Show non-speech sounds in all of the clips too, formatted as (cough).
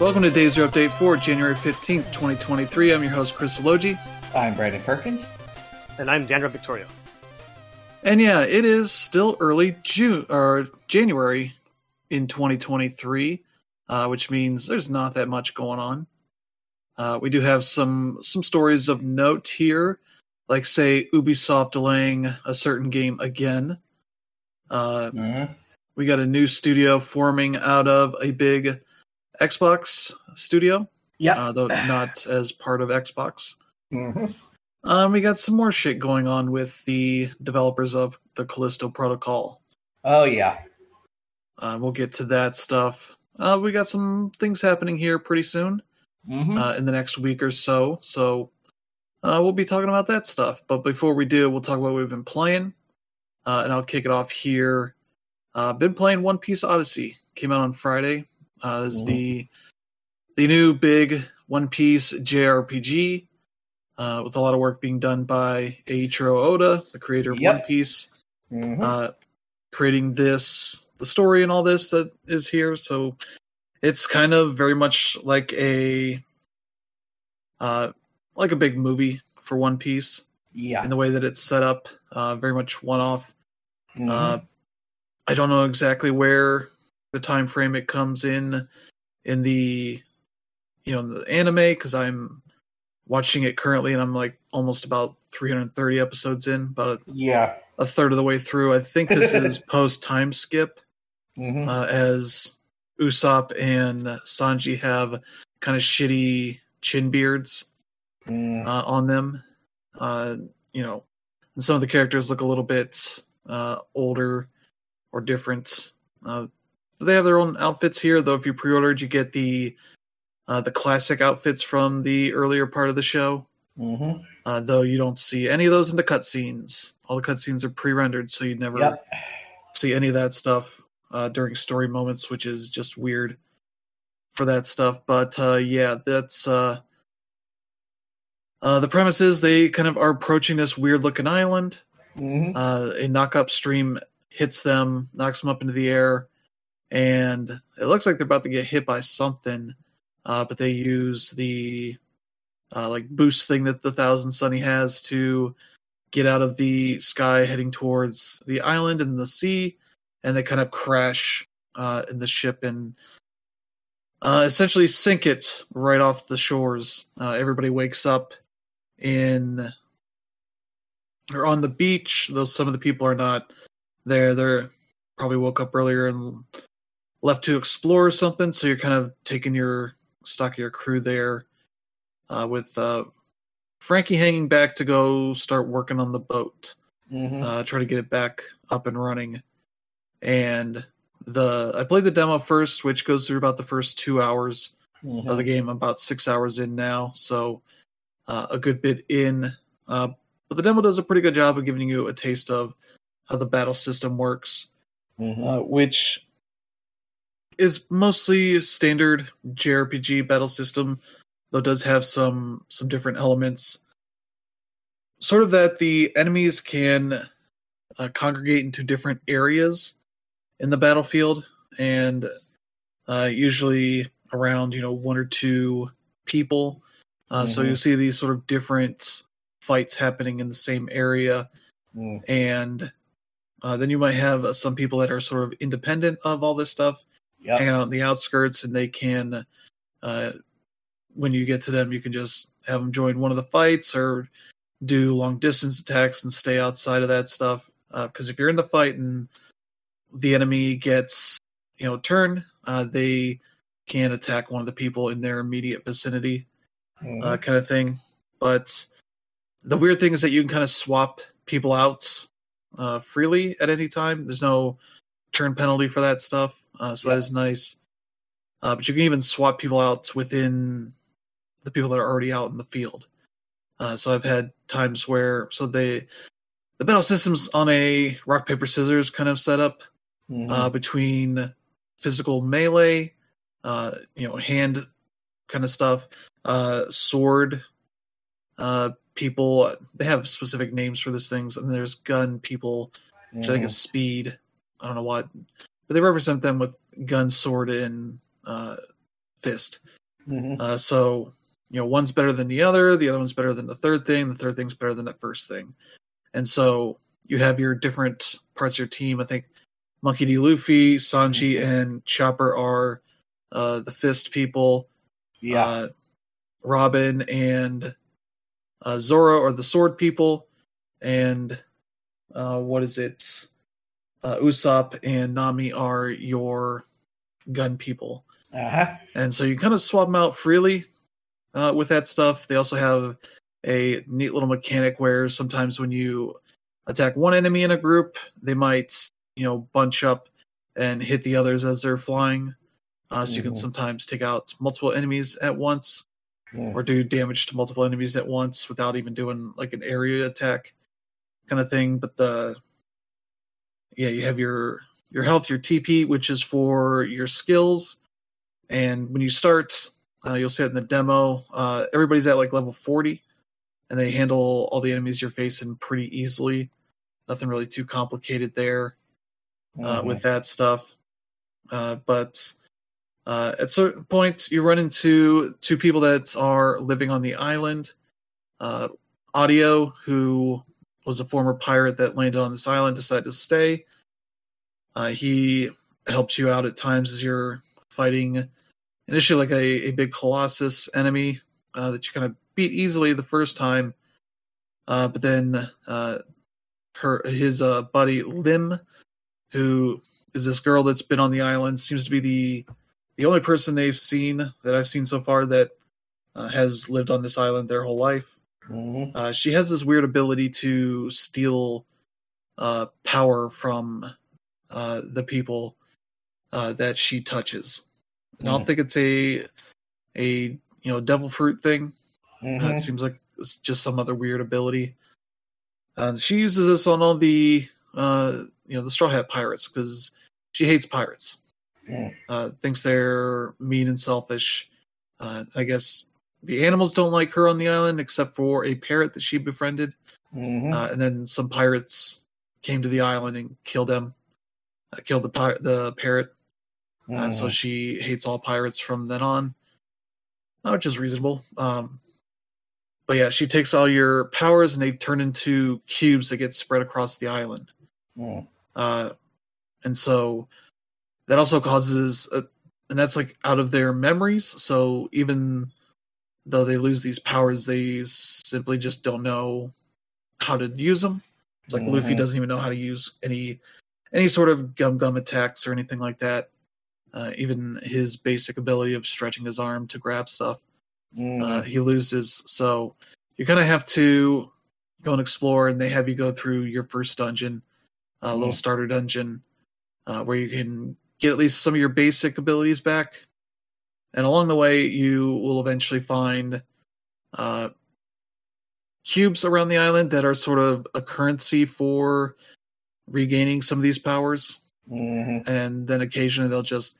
Welcome to Day Zero Update for January 15th, 2023. I'm your host, Chris Logi. I'm Brandon Perkins. And I'm Daniel Victoria. And yeah, it is still early June or January in 2023, uh, which means there's not that much going on. Uh, we do have some some stories of note here, like say Ubisoft delaying a certain game again. Uh, Mm-hmm. we got a new studio forming out of a big Xbox studio, Yeah. uh, though not as part of Xbox. hmm Um, we got some more shit going on with the developers of the Callisto Protocol. Oh yeah. Uh, we'll get to that stuff. Uh, we got some things happening here pretty soon hmm uh, in the next week or so. So uh, we'll be talking about that stuff. But before we do, we'll talk about what we've been playing. Uh, and I'll kick it off here. Uh, been playing One Piece Odyssey. Came out on Friday. Uh, is Mhm. the the new big One Piece JRPG uh, with a lot of work being done by Eiichiro Oda, the creator of Yep. One Piece hmm uh, creating this, the story and all this that is here. So it's kind of very much like a, uh, like a big movie for One Piece yeah. in the way that it's set up. Uh, very much one off. Mhm. Uh, I don't know exactly where the time frame it comes in in the, you know, the anime because I'm watching it currently and I'm like almost about 330 episodes in, about a yeah. a third of the way through. I think this is (laughs) post time skip, hmm uh, as Usopp and Sanji have kind of shitty chin beards mm uh, on them. Uh, you know, and some of the characters look a little bit uh, older or different. They have their own outfits here, though. If you pre-ordered, you get the uh, the classic outfits from the earlier part of the show. hmm Uh, though you don't see any of those in the cutscenes. All the cutscenes are pre-rendered, so you never Yep. see any of that stuff uh, during story moments, which is just weird for that stuff. But uh, yeah, that's uh, uh, the premise is they kind of are approaching this weird looking island. hmm Uh, a knock up stream hits them, knocks them up into the air, and it looks like they're about to get hit by something. Uh, but they use the uh, like boost thing that the Thousand Sunny has to get out of the sky, heading towards the island and the sea, and they kind of crash uh, in the ship and uh, essentially sink it right off the shores. Uh, everybody wakes up in or on the beach, though some of the people are not there. They're probably woke up earlier and left to explore or something. So you're kind of taking your stock of your crew there uh, with uh, Franky hanging back to go start working on the boat, hmm uh, try to get it back up and running. And the I played the demo first, which goes through about the first two hours of the game. I'm about six hours in now, so uh, a good bit in. Uh, but the demo does a pretty good job of giving you a taste of how the battle system works, hmm uh, which is mostly standard JRPG battle system, though it does have some some different elements. Sort of that the enemies can uh, congregate into different areas in the battlefield, and uh, usually around you know one or two people. Uh, So Mhm. you see these sort of different fights happening in the same area, mm and uh, then you might have uh, some people that are sort of independent of all this stuff, Yep. hanging out in the outskirts, and they can, uh, when you get to them, you can just have them join one of the fights or do long distance attacks and stay outside of that stuff. Because if you're in the fight and the enemy gets, you know, turn, uh, they can attack one of the people in their immediate vicinity Mhm. uh, kind of thing. But the weird thing is that you can kind of swap people out uh, freely at any time. There's no turn penalty for that stuff, uh, so Yeah. that is nice. Uh, but you can even swap people out within the people that are already out in the field. Uh, so I've had times where so they the battle systems on a rock paper scissors kind of setup Mhm. uh, between physical melee, uh, you know, hand kind of stuff, uh, sword uh, people. They have specific names for these things, and there's gun people, which I think is speed. I don't know what, but they represent them with gun, sword, and uh, fist. Mhm. Uh, so you know, one's better than the other. The other one's better than the third thing. The third thing's better than the first thing. And so you have your different parts of your team. I think Monkey D. Luffy, Sanji, and Chopper are uh, the fist people. Yeah. Uh, Robin and uh, Zoro are the sword people, and uh, what is it? Uh, Usopp and Nami are your gun people, uh-huh. and so you kind of swap them out freely uh, with that stuff. They also have a neat little mechanic where sometimes when you attack one enemy in a group, they might you know bunch up and hit the others as they're flying. Uh, so you can Mhm. sometimes take out multiple enemies at once Mm. or do damage to multiple enemies at once without even doing like an area attack kind of thing. But the yeah, you have your your health, your TP, which is for your skills. And when you start, uh, you'll see it in the demo. Uh, everybody's at like level forty, and they handle all the enemies you're facing pretty easily. Nothing really too complicated there uh, Mhm. with that stuff. Uh, but uh, at certain point, you run into two people that are living on the island. Uh, Adio, who was a former pirate that landed on this island, decided to stay. Uh, he helps you out at times as you're fighting initially like a, a big colossus enemy uh, that you kind of beat easily the first time. Uh, but then uh, her his uh, buddy Lim, who is this girl that's been on the island, seems to be the the only person they've seen that I've seen so far that uh, has lived on this island their whole life. Mhm. Uh, she has this weird ability to steal uh, power from uh, the people uh, that she touches. And I don't Mm. think it's a a you know devil fruit thing. Uh, Mhm. it seems like it's just some other weird ability. Uh, she uses this on all the uh, you know the Straw Hat Pirates because she hates pirates. Mm. Uh, thinks they're mean and selfish. Uh, I guess the animals don't like her on the island except for a parrot that she befriended. Mhm. Uh, and then some pirates came to the island and killed them, uh, killed the pi- the parrot. And so Mhm. she hates all pirates from then on, uh, which is reasonable. Um, but yeah, she takes all your powers and they turn into cubes that get spread across the island. Mm. Uh, and so that also causes, a, and that's like out of their memories. So even though they lose these powers, they simply just don't know how to use them. Like Luffy Mhm. doesn't even know how to use any any sort of gum gum attacks or anything like that. Uh, even his basic ability of stretching his arm to grab stuff, uh, Mhm. he loses. So you kind of have to go and explore, and they have you go through your first dungeon, a little Mm. starter dungeon, uh, where you can get at least some of your basic abilities back. And along the way, you will eventually find uh, cubes around the island that are sort of a currency for regaining some of these powers. Mhm. And then occasionally they'll just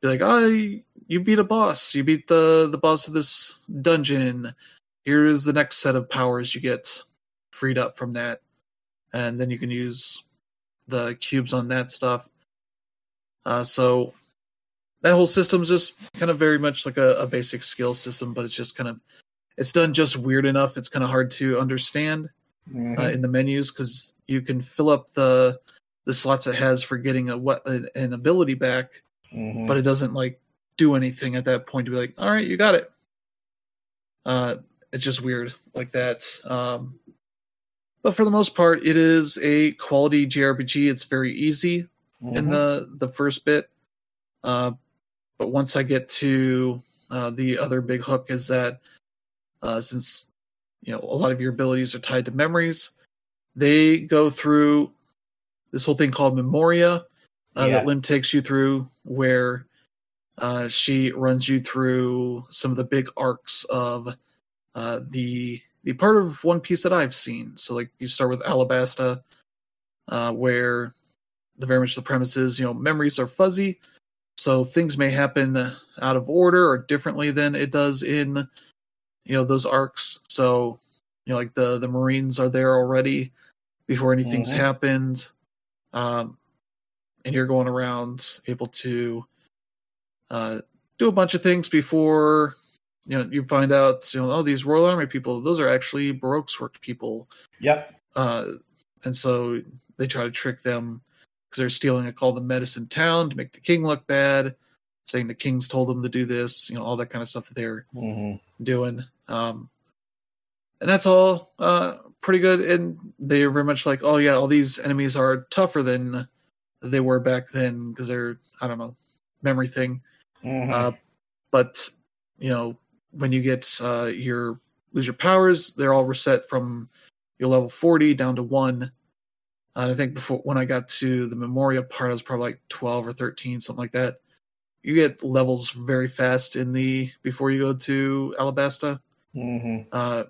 be like, "Oh, you beat a boss. You beat the the boss of this dungeon. Here's the next set of powers you get freed up from that." And then you can use the cubes on that stuff. Uh, so that whole system's just kind of very much like a, a basic skill system, but it's just kind of it's done just weird enough. It's kind of hard to understand Mhm. uh, in the menus because you can fill up the the slots it has for getting a what an, ability back, Mhm. but it doesn't like do anything at that point to be like, all right, you got it. Uh, it's just weird like that. Um, but for the most part, it is a quality JRPG. It's very easy in Mhm. the the first bit. Uh, but once I get to uh, the other big hook is that uh, since you know a lot of your abilities are tied to memories, they go through this whole thing called Memoria uh, Yeah. that Lim takes you through, where uh, she runs you through some of the big arcs of uh, the the part of One Piece that I've seen. So like you start with Alabasta, uh, where the very much the premise is you know memories are fuzzy, so things may happen out of order or differently than it does in you know those arcs. So you know like the the Marines are there already before anything's Mhm. happened, um, and you're going around able to uh, do a bunch of things before you know you find out you know oh these Royal Army people those are actually Baroque Works people, Yep. uh, and so they try to trick them because they're stealing a call the medicine town to make the king look bad, saying the king's told them to do this, you know all that kind of stuff that they're hmm doing. Um, and that's all uh, pretty good. And they're very much like, oh yeah, all these enemies are tougher than they were back then because they're I don't know memory thing. hmm Uh, but you know when you get uh, your lose your powers, they're all reset from your level forty down to one. And I think before when I got to the memorial part, I was probably like twelve or thirteen, something like that. You get levels very fast in the before you go to Alabasta. hmm Uh,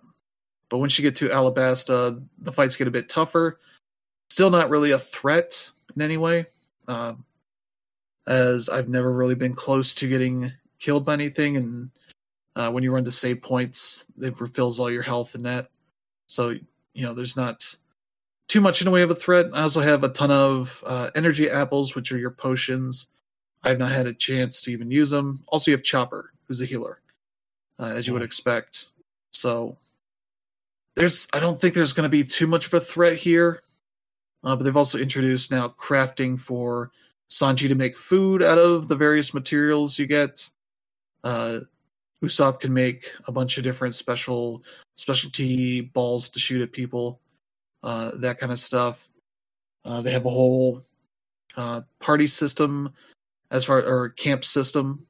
but once you get to Alabasta, the fights get a bit tougher. Still not really a threat in any way, um, as I've never really been close to getting killed by anything. And uh, when you run to save points, it refills all your health and that. So you know, there's not too much in the way of a threat. I also have a ton of uh, energy apples, which are your potions. I've not had a chance to even use them. Also, you have Chopper, who's a healer, uh, as you would expect. So there's I don't think there's going to be too much of a threat here. Uh, but they've also introduced now crafting for Sanji to make food out of the various materials you get. Uh, Usopp can make a bunch of different special specialty balls to shoot at people, uh, that kind of stuff. Uh, they have a whole uh, party system as far or camp system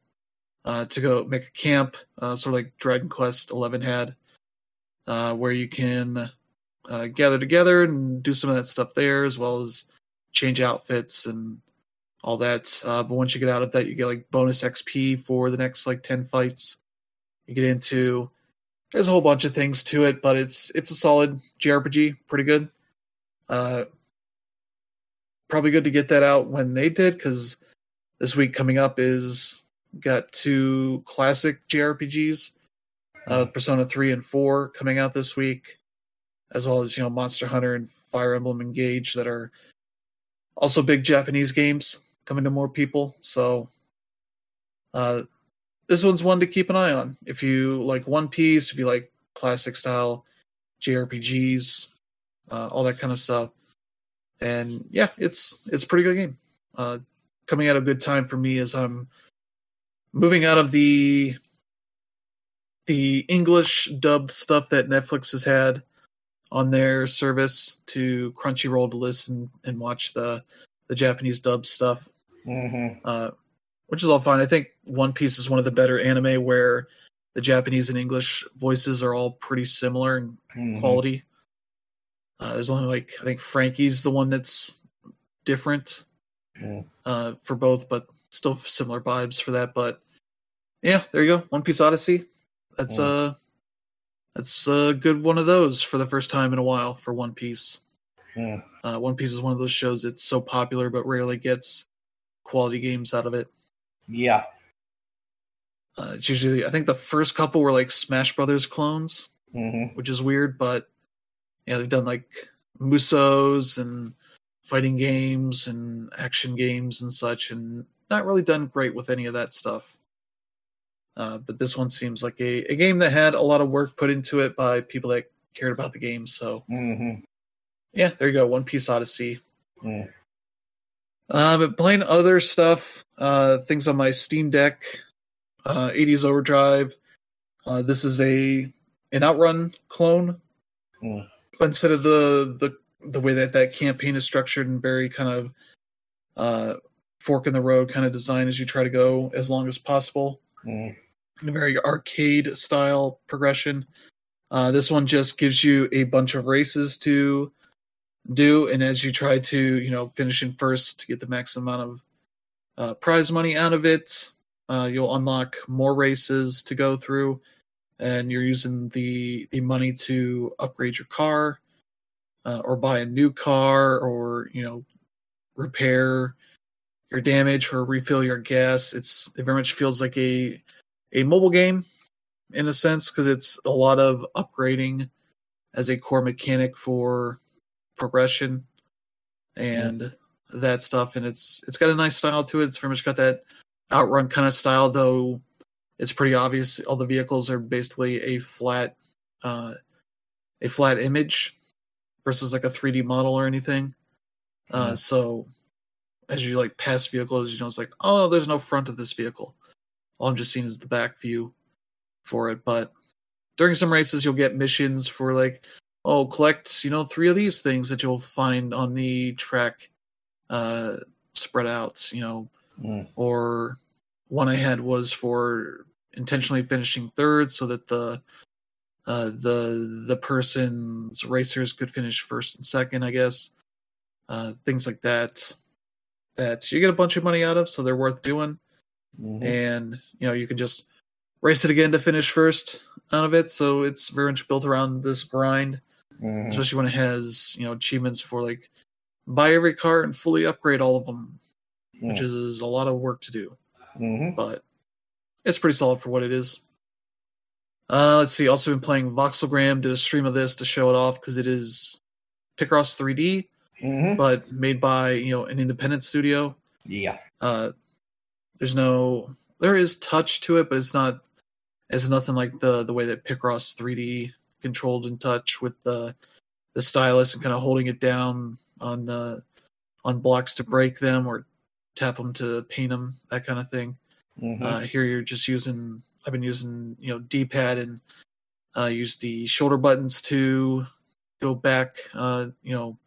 uh, to go make a camp, uh, sort of like Dragon Quest Eleven had uh, where you can uh, gather together and do some of that stuff there, as well as change outfits and all that. Uh, but once you get out of that, you get like bonus XP for the next like ten fights. You get into there's a whole bunch of things to it, but it's it's a solid JRPG, pretty good. Uh, probably good to get that out when they did because this week coming up is got two classic JRPGs uh, Persona 3 and 4 coming out this week, as well as, you know, Monster Hunter and Fire Emblem Engage that are also big Japanese games coming to more people. So, uh, this one's one to keep an eye on. If you like One Piece, if you like classic style JRPGs, uh, all that kind of stuff. And yeah, it's it's a pretty good game. Uh, coming at a good time for me as I'm moving out of the the English dubbed stuff that Netflix has had on their service to Crunchyroll to listen and watch the the Japanese dubbed stuff, hmm uh, which is all fine. I think One Piece is one of the better anime where the Japanese and English voices are all pretty similar in hmm quality. Uh, there's only like I think Franky's the one that's different Mm. uh, for both, but still similar vibes for that. But yeah, there you go. One Piece Odyssey. That's Mm. uh that's a good one of those for the first time in a while for One Piece. Mm. Uh, one Piece is one of those shows that's so popular but rarely gets quality games out of it. Yeah. Uh, it's usually I think the first couple were like Smash Brothers clones, hmm which is weird, but yeah, they've done like Musous and fighting games and action games and such, and not really done great with any of that stuff. Uh, but this one seems like a, a game that had a lot of work put into it by people that cared about the game. So hmm yeah, there you go, One Piece Odyssey. Mm. Uh, but playing other stuff, uh, things on my Steam Deck, uh, 80s Overdrive. Uh, this is a an Outrun clone, Mm. but instead of the the the way that that campaign is structured and very kind of uh, fork in the road kind of design as you try to go as long as possible Mm. in a very arcade style progression. Uh, this one just gives you a bunch of races to do, and as you try to, you know, finish in first to get the maximum amount of uh, prize money out of it, uh, you'll unlock more races to go through, and you're using the the money to upgrade your car, uh, or buy a new car, or you know, repair your damage or refill your gas. It's it very much feels like a a mobile game in a sense because it's a lot of upgrading as a core mechanic for progression. And that stuff and it's it's got a nice style to it it's very much got that outrun kind of style, though it's pretty obvious all the vehicles are basically a flat uh, a flat image versus like a 3D model or anything. Uh, Mhm. so as you like pass vehicles, you know it's like, oh, there's no front of this vehicle. All I'm just seeing is the back view for it. But during some races, you'll get missions for like, oh, collect you know three of these things that you'll find on the track, uh, spread outs, You know, Mm. or one I had was for intentionally finishing third so that the uh, the the person's racers could finish first and second, I guess. Uh, things like that that you get a bunch of money out of, so they're worth doing. Mhm. And you know you can just race it again to finish first out of it. So it's very much built around this grind, Mhm. especially when it has you know achievements for like buy every car and fully upgrade all of them, which Mm. is a lot of work to do Mhm. but it's pretty solid for what it is. Uh, let's see. Also been playing Voxelgram. Did a stream of this to show it off because it is Picross 3D, Mhm. but made by you know an independent studio. Yeah. Uh, there's no, there is touch to it, but it's not. It's nothing like the the way that Picross 3D controlled in touch with the the stylus and kind of holding it down on the on blocks to break them or tap them to paint them, that kind of thing. Mhm. Uh, here you're just using. I've been using you know D-pad and uh, use the shoulder buttons to go back. Uh, you know,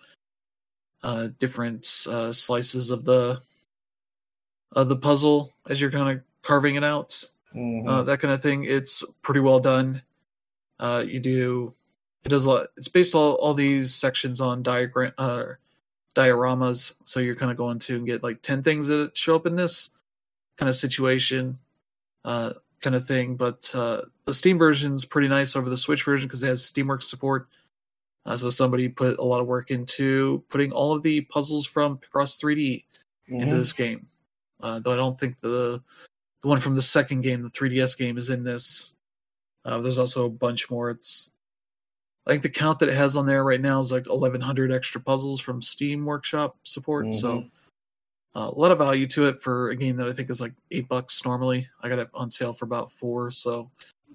uh, different uh, slices of the of the puzzle as you're kind of carving it out. Mhm. Uh, that kind of thing. It's pretty well done. Uh, you do. It does a lot. It's based all all these sections on diagram uh, dioramas. So you're kind of going to and get like ten things that show up in this kind of situation, uh, kind of thing. But uh, the Steam version's pretty nice over the Switch version because it has SteamWorks support. Uh, so somebody put a lot of work into putting all of the puzzles from Picross 3D into Mhm. this game. Uh, though I don't think the the one from the second game, the 3DS game, is in this. Uh, there's also a bunch more. It's I think the count that it has on there right now is like 1,100 extra puzzles from Steam Workshop support. So Mhm. uh, a lot of value to it for a game that I think is like eight bucks normally. I got it on sale for about four, so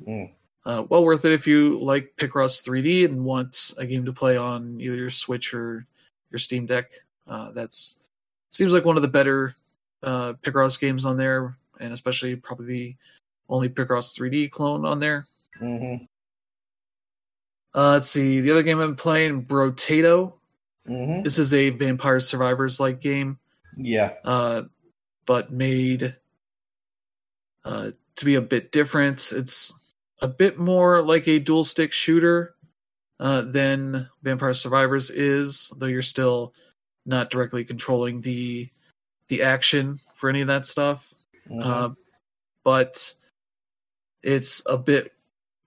Mm. uh, well worth it if you like Picross 3D and want a game to play on either your Switch or your Steam Deck. Uh, that's seems like one of the better uh, Picross games on there, and especially probably the only Picross 3D clone on there. Mhm. Uh, let's see, the other game I've been playing, Brotato. Mhm. This is a Vampire Survivors like game. Yeah. uh, but made uh, to be a bit different. It's a bit more like a dual stick shooter uh, than Vampire Survivors is, though you're still not directly controlling the the action for any of that stuff. Mhm. Uh, but it's a bit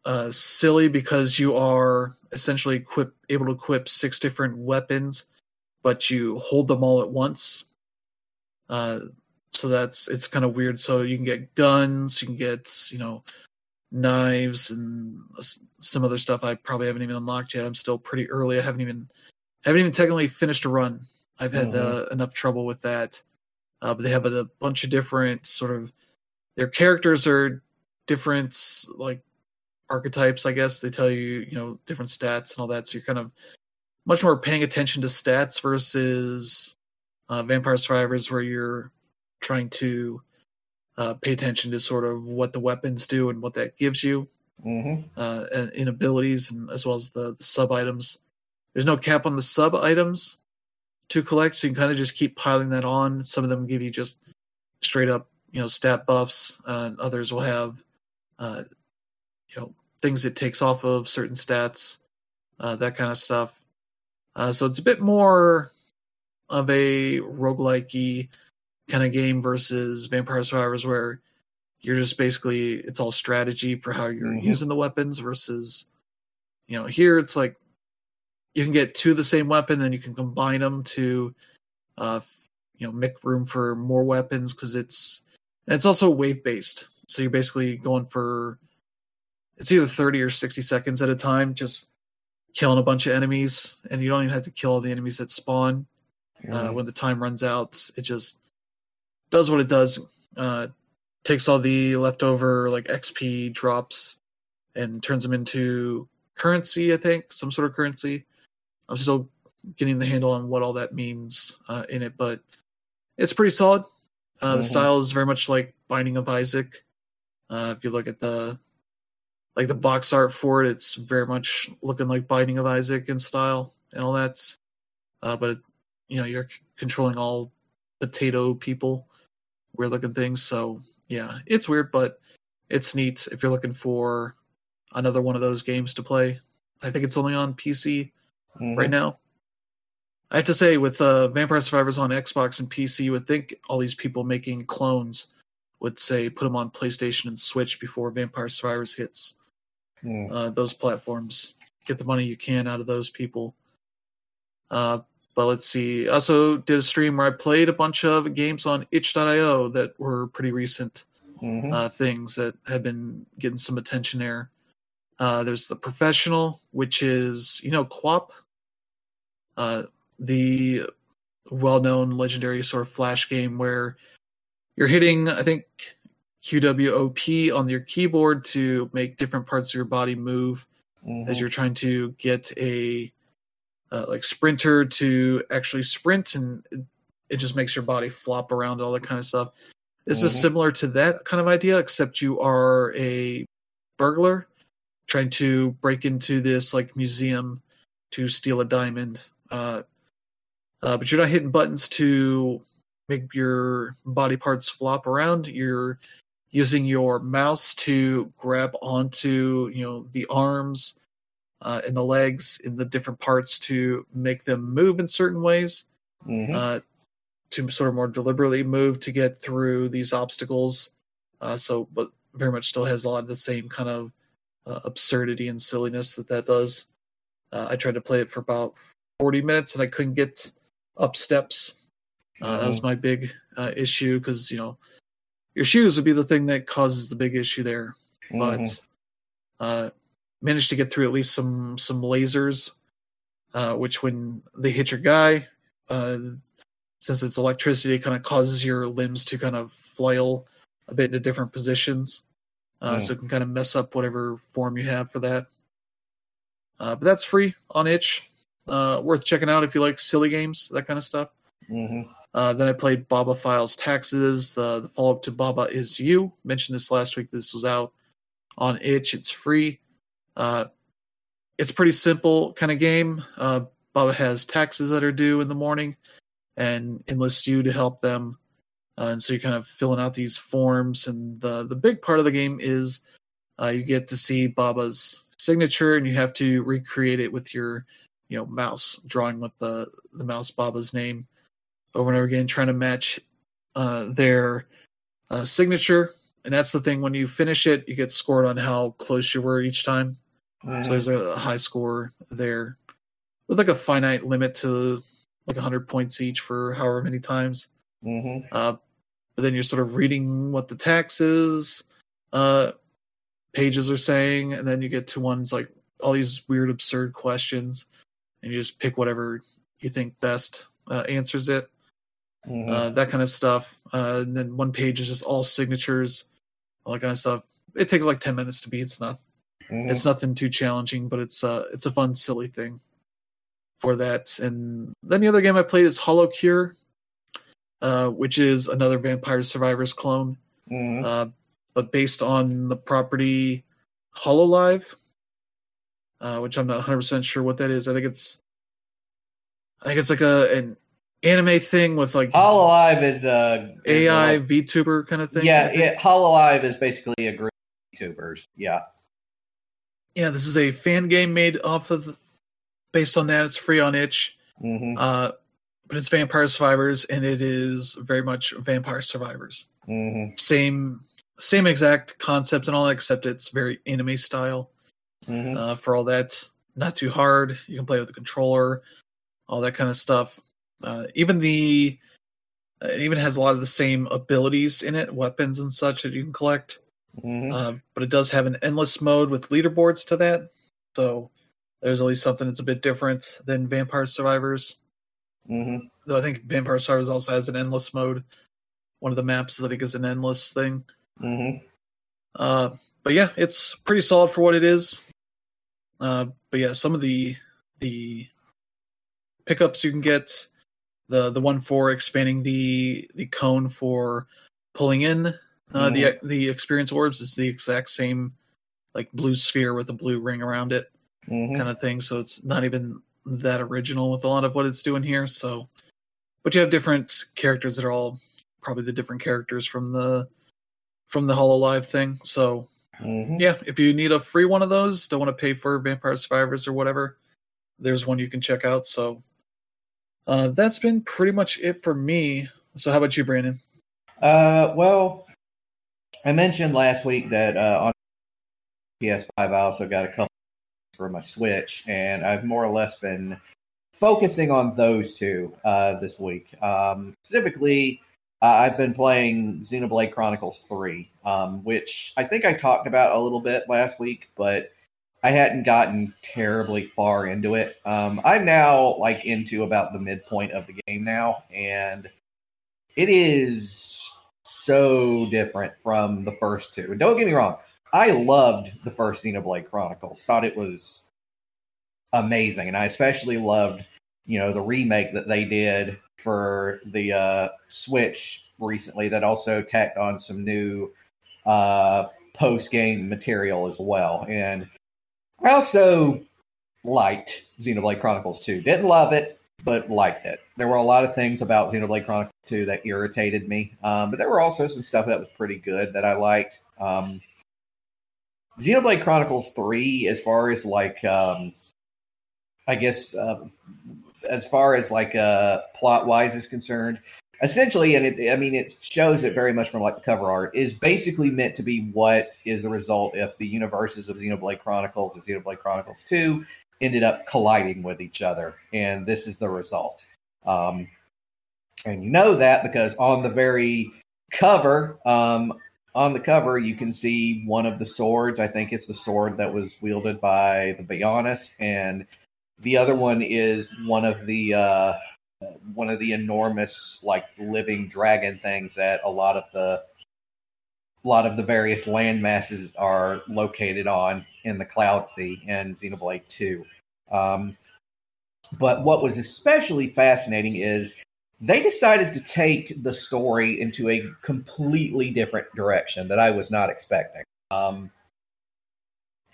uh, silly because you are essentially equip, able to equip six different weapons, but you hold them all at once. Uh, so that's it's kind of weird. So you can get guns, you can get you know knives and some other stuff. I probably haven't even unlocked yet. I'm still pretty early. I haven't even haven't even technically finished a run. I've had uh, enough trouble with that. Uh, but they have a, bunch of different sort of their characters are different like archetypes. I guess they tell you you know different stats and all that. So you're kind of much more paying attention to stats versus uh, Vampire Survivors, where you're trying to uh, pay attention to sort of what the weapons do and what that gives you Mhm. uh, and- in abilities, and as well as the, the sub items. There's no cap on the sub items to collect, so you can kind of just keep piling that on. Some of them give you just straight up, you know, stat buffs, uh, and others will have, uh, you know, things it takes off of certain stats, uh, that kind of stuff. Uh, so it's a bit more of a roguelike kind of game versus Vampire Survivors, where you're just basically it's all strategy for how you're Mhm. using the weapons versus you know here it's like you can get two of the same weapon then you can combine them to uh you know make room for more weapons because it's and it's also wave based so you're basically going for it's either 30 or 60 seconds at a time just killing a bunch of enemies and you don't even have to kill all the enemies that spawn uh, Mhm. when the time runs out it just does what it does uh, takes all the leftover like XP drops and turns them into currency. I think some sort of currency. I'm still getting the handle on what all that means uh, in it, but it's pretty solid. Uh, The Mhm. style is very much like Binding of Isaac. Uh, if you look at the like the box art for it, it's very much looking like Binding of Isaac in style and all that. Uh, but you know, you're c- controlling all potato people, weird looking things. So yeah, it's weird, but it's neat if you're looking for another one of those games to play. I think it's only on PC Mhm. right now. I have to say, with uh, Vampire Survivors on Xbox and PC, you would think all these people making clones would say put them on PlayStation and Switch before Vampire Survivors hits Mm. uh, those platforms. Get the money you can out of those people. Uh, but let's see. Also did a stream where I played a bunch of games on itch.io that were pretty recent Mhm. uh, things that have been getting some attention there. Uh, there's the professional, which is you know QWOP, uh, the well-known legendary sort of flash game where you're hitting, I think, QWOP on your keyboard to make different parts of your body move Mhm. as you're trying to get a uh, like sprinter to actually sprint and it, it just makes your body flop around all that kind of stuff this is Mhm. similar to that kind of idea except you are a burglar trying to break into this like museum to steal a diamond uh, uh, but you're not hitting buttons to make your body parts flop around you're using your mouse to grab onto you know the arms uh, and the legs in the different parts to make them move in certain ways Mhm. uh, to sort of more deliberately move to get through these obstacles. Uh, so but very much still has a lot of the same kind of uh, absurdity and silliness that that does. Uh, i tried to play it for about 40 minutes and i couldn't get up steps. Uh, that was my big uh, issue because you know your shoes would be the thing that causes the big issue there but Mhm. uh, managed to get through at least some some lasers, uh, which when they hit your guy, uh, since it's electricity, it kind of causes your limbs to kind of flail a bit into different positions, uh, Mm. so it can kind of mess up whatever form you have for that. Uh, but that's free on itch. Uh, worth checking out if you like silly games, that kind of stuff. Mhm. Uh, then I played Baba Files Taxes, the, the follow up to Baba Is You. Mentioned this last week. This was out on itch. It's free. Uh, it's pretty simple kind of game. Uh, Baba has taxes that are due in the morning and enlists you to help them. Uh, and so you're kind of filling out these forms. And the, the big part of the game is uh, you get to see Baba's signature and you have to recreate it with your you know mouse, drawing with the, the mouse Baba's name over and over again, trying to match uh, their uh, signature. And that's the thing. When you finish it, you get scored on how close you were each time. Mhm. So there's a high score there with like a finite limit to like 100 points each for however many times. Mhm. Uh, but then you're sort of reading what the taxes uh, pages are saying, and then you get to ones like all these weird, absurd questions, and you just pick whatever you think best uh, answers it Mhm. uh, that kind of stuff. Uh, and then one page is just all signatures, all that kind of stuff. It takes like ten minutes to beat. It's not. Mhm. It's nothing too challenging, but it's uh, it's a fun, silly thing for that. And then the other game I played is HoloCure, uh, which is another Vampire Survivors clone, Mhm. uh, but based on the property Hololive, uh, which I'm not 100 percent sure what that is. I think it's, I think it's like a an anime thing with like Hololive is a is a- AI VTuber kind of thing. Yeah, yeah. Hololive is basically a group of YouTubers. Yeah. yeah. This is a fan game made off of, based on that. It's free on itch, hmm uh, but it's Vampire Survivors, and it is very much Vampire Survivors. hmm Same, same exact concept and all that, except it's very anime style. hmm Uh, for all that, not too hard. You can play with the controller, all that kind of stuff. Uh, even the, uh, it even has a lot of the same abilities in it, weapons and such that you can collect. hmm Uh, but it does have an endless mode with leaderboards to that. So there's at least something that's a bit different than Vampire Survivors. hmm Though I think Vampire Survivors also has an endless mode. One of the maps, I think, is an endless thing. hmm Uh, but yeah, it's pretty solid for what it is. Uh, but yeah, some of the the pickups you can get the the one for expanding the the cone for pulling in uh, the the experience orbs is the exact same like blue sphere with a blue ring around it hmm kind of thing. So it's not even that original with a lot of what it's doing here. So, but you have different characters that are all probably the different characters from the from the Hololive thing. So hmm yeah, if you need a free one of those, don't want to pay for Vampire Survivors or whatever, there's one you can check out. So uh, that's been pretty much it for me. So how about you, Brandon? Uh, well, I mentioned last week that uh, on PS5 I also got a couple for my Switch, and I've more or less been focusing on those two uh, this week. Um, specifically, uh, I've been playing Xenoblade Chronicles 3, um, which I think I talked about a little bit last week, but I hadn't gotten terribly far into it. Um, I'm now like into about the midpoint of the game now, and it is so different from the first two. Don't get me wrong, I loved the first Xenoblade Chronicles. Thought it was amazing, and I especially loved, you know, the remake that they did for the uh, Switch recently. That also tacked on some new uh, post game material as well. And I also liked Xenoblade Chronicles 2. Didn't love it, but liked it. There were a lot of things about Xenoblade Chronicles 2 that irritated me, um, but there were also some stuff that was pretty good that I liked. Um, Xenoblade Chronicles 3, as far as like, um, I guess, uh, as far as like uh, plot wise is concerned, essentially, and it, I mean, it shows it very much from like the cover art, is basically meant to be what is the result if the universes of Xenoblade Chronicles and Xenoblade Chronicles 2 ended up colliding with each other. And this is the result. Um, and you know that because on the very cover, um, on the cover, you can see one of the swords. I think it's the sword that was wielded by the Bionis, and the other one is one of the uh, one of the enormous like living dragon things that a lot of the a lot of the various land masses are located on in the Cloud Sea and Xenoblade 2. Um, but what was especially fascinating is they decided to take the story into a completely different direction that I was not expecting. Um,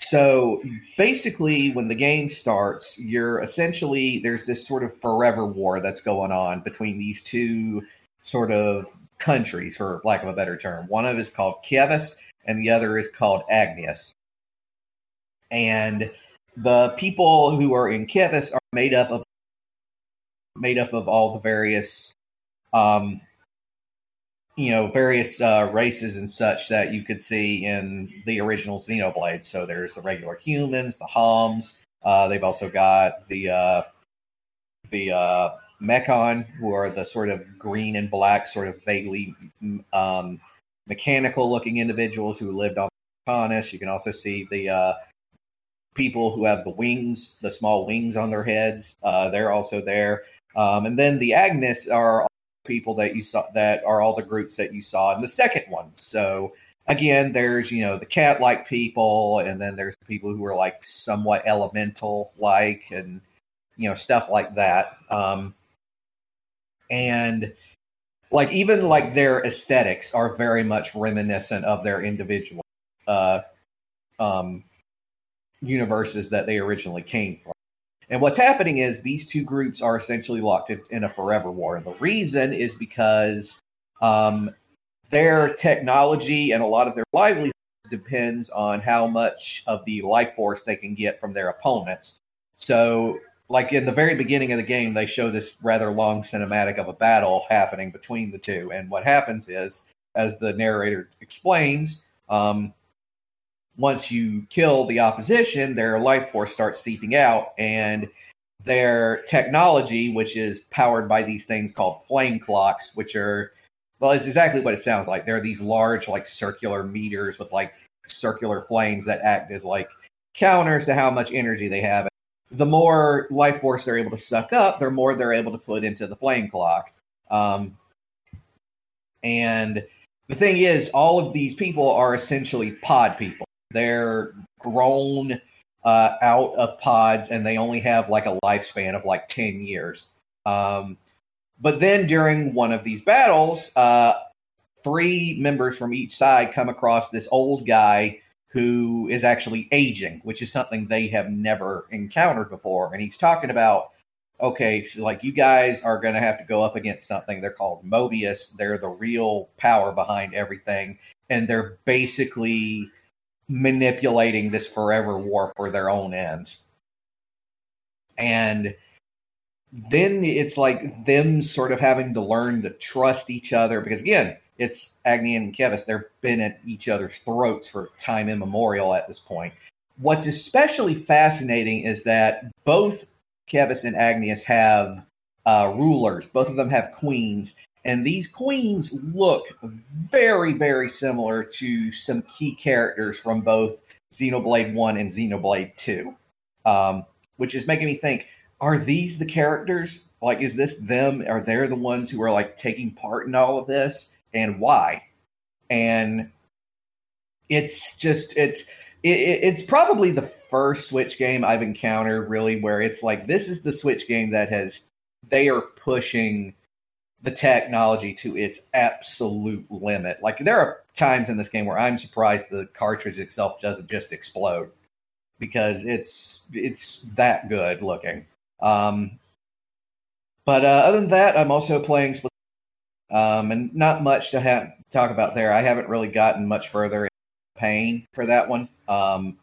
so basically, when the game starts, you're essentially there's this sort of forever war that's going on between these two sort of countries, for lack of a better term. One of is called Keves, and the other is called Agnus. And the people who are in Keves are made up of made up of all the various um, you know various uh, races and such that you could see in the original Xenoblade. So there's the regular humans, the Homs. Uh, they've also got the uh, the uh, Mechon, who are the sort of green and black, sort of vaguely um, mechanical looking individuals who lived on Ponus. You can also see the uh, people who have the wings, the small wings on their heads. Uh, they're also there. Um, and then the Agnus are people that you saw that are all the groups that you saw in the second one. So again, there's you know the cat like people, and then there's people who are like somewhat elemental like, and you know stuff like that. Um, and like even like their aesthetics are very much reminiscent of their individual uh, um, universes that they originally came from. And what's happening is these two groups are essentially locked in, a forever war. And the reason is because um, their technology and a lot of their livelihood depends on how much of the life force they can get from their opponents. So, like in the very beginning of the game, they show this rather long cinematic of a battle happening between the two. And what happens is, as the narrator explains, um, once you kill the opposition, their life force starts seeping out, and their technology, which is powered by these things called flame clocks, which are well, it's exactly what it sounds like. They're these large, like circular meters with like circular flames that act as like counters to how much energy they have. The more life force they're able to suck up, the more they're able to put into the flame clock. Um, and the thing is, all of these people are essentially pod people. They're grown uh, out of pods, and they only have like a lifespan of like ten years. Um, but then during one of these battles, uh, three members from each side come across this old guy who is actually aging, which is something they have never encountered before. And he's talking about, okay, so like you guys are going to have to go up against something. They're called Mobius. They're the real power behind everything. And they're basically manipulating this forever war for their own ends. And then it's like them sort of having to learn to trust each other because again, it's Agnus and Keves. They've been at each other's throats for time immemorial at this point. What's especially fascinating is that both Keves and Agnus have uh, rulers. Both of them have queens, and these queens look very, very similar to some key characters from both Xenoblade One and Xenoblade Two, um, which is making me think: Are these the characters? Like, is this them? Are they the ones who are like taking part in all of this? and why. And it's just it's it, it's probably the first Switch game I've encountered really where it's like this is the Switch game that has they are pushing the technology to its absolute limit. Like there are times in this game where I'm surprised the cartridge itself doesn't just explode because it's it's that good looking. Um, but uh, other than that, I'm also playing um, and not much to have, talk about there. I haven't really gotten much further in campaign for that one. Um,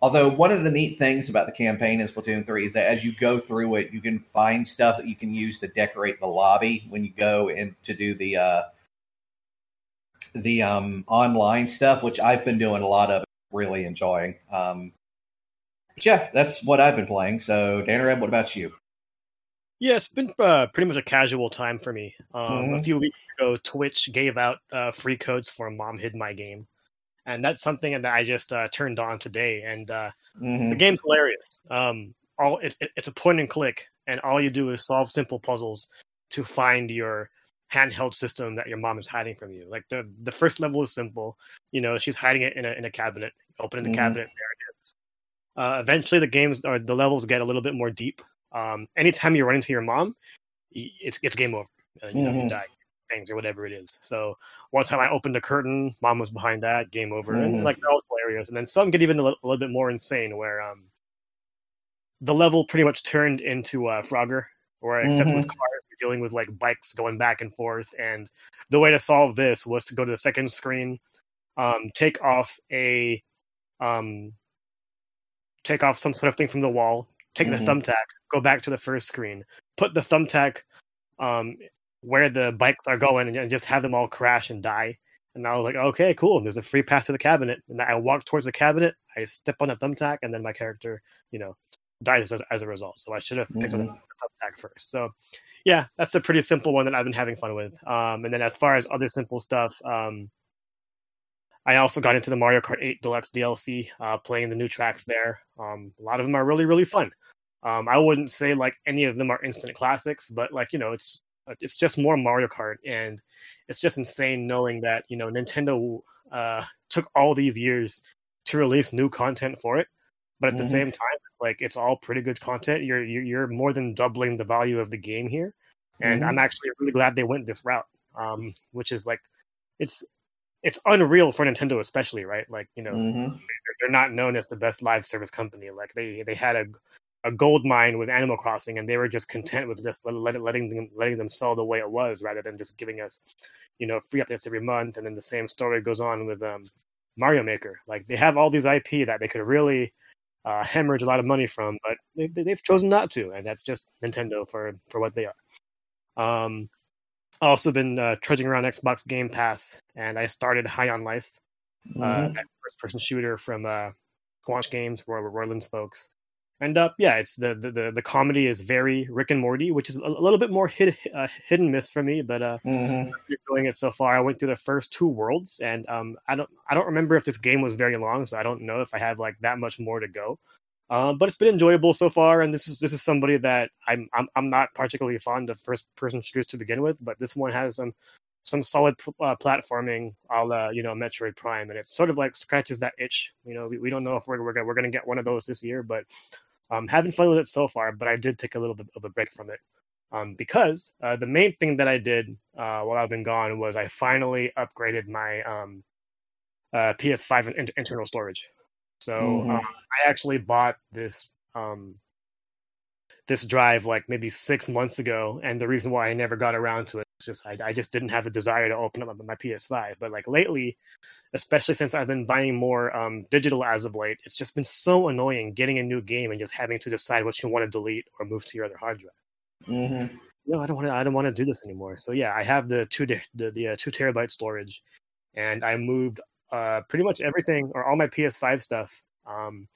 although one of the neat things about the campaign in Splatoon 3 is that as you go through it, you can find stuff that you can use to decorate the lobby when you go in to do the uh, the um, online stuff, which I've been doing a lot of, really enjoying. Um, yeah, that's what I've been playing. So, Dan what about you? Yeah, it's been uh, pretty much a casual time for me. Um, mm-hmm. A few weeks ago, Twitch gave out uh, free codes for "Mom Hid My Game," and that's something that I just uh, turned on today. And uh, mm-hmm. the game's hilarious. Um, all it, it, it's a point and click, and all you do is solve simple puzzles to find your handheld system that your mom is hiding from you. Like the the first level is simple. You know, she's hiding it in a in a cabinet. Opening the mm-hmm. cabinet, there it is. Uh, eventually, the games or the levels get a little bit more deep. Um, anytime you run into your mom, it's it's game over. Uh, you know, mm-hmm. you die things or whatever it is. So one time I opened the curtain, mom was behind that, game over, mm-hmm. and like those areas. And then some get even a little, a little, bit more insane, where um, the level pretty much turned into uh, Frogger, or except mm-hmm. with cars, you're dealing with like bikes going back and forth. And the way to solve this was to go to the second screen, um, take off a um, take off some sort of thing from the wall, take mm-hmm. the thumbtack, go back to the first screen, put the thumbtack um, where the bikes are going, and just have them all crash and die. And I was like, okay, cool. There's a free path to the cabinet. And I walk towards the cabinet, I step on the thumbtack, and then my character, you know, dies as, as a result. So I should have picked mm-hmm. up the thumbtack first. So yeah, that's a pretty simple one that I've been having fun with. Um, and then as far as other simple stuff, um, I also got into the Mario Kart 8 Deluxe DLC, uh, playing the new tracks there. Um, a lot of them are really, really fun. Um, I wouldn't say like any of them are instant classics, but like you know, it's it's just more Mario Kart, and it's just insane knowing that you know Nintendo uh, took all these years to release new content for it, but at mm-hmm. the same time, it's like it's all pretty good content. You're you're more than doubling the value of the game here, and mm-hmm. I'm actually really glad they went this route, um, which is like it's it's unreal for Nintendo, especially right. Like you know, mm-hmm. they're not known as the best live service company. Like they they had a a gold mine with Animal Crossing, and they were just content with just let, letting them letting them sell the way it was, rather than just giving us, you know, free updates every month. And then the same story goes on with um, Mario Maker. Like they have all these IP that they could really uh, hemorrhage a lot of money from, but they, have chosen not to, and that's just Nintendo for for what they are. Um, I've also been uh, trudging around Xbox Game Pass, and I started High on Life, uh, mm-hmm. uh, first person shooter from uh, Squanch Games, Roy Roiland's folks. And uh, yeah, it's the, the the comedy is very Rick and Morty, which is a, a little bit more hit, uh, hit and miss for me. But uh, mm-hmm. enjoying it so far. I went through the first two worlds, and um, I don't I don't remember if this game was very long, so I don't know if I have like that much more to go. Um, but it's been enjoyable so far, and this is this is somebody that I'm I'm, I'm not particularly fond of first person shooters to begin with, but this one has some some solid uh, platforming, a la you know Metroid Prime, and it sort of like scratches that itch. You know, we, we don't know if we're we're gonna, we're gonna get one of those this year, but um, having fun with it so far. But I did take a little bit of a break from it um, because uh, the main thing that I did uh, while I've been gone was I finally upgraded my um, uh, PS5 in- internal storage. So Mhm. um, I actually bought this um, this drive like maybe six months ago, and the reason why I never got around to it just I, I just didn't have the desire to open up my PS5. But like lately, especially since I've been buying more um, digital as of late, it's just been so annoying getting a new game and just having to decide what you want to delete or move to your other hard drive Mm-hmm. no, I don't want to. I don't want to do this anymore. So yeah, I have the two the, the uh, two terabyte storage, and I moved uh, pretty much everything or all my PS5 stuff um,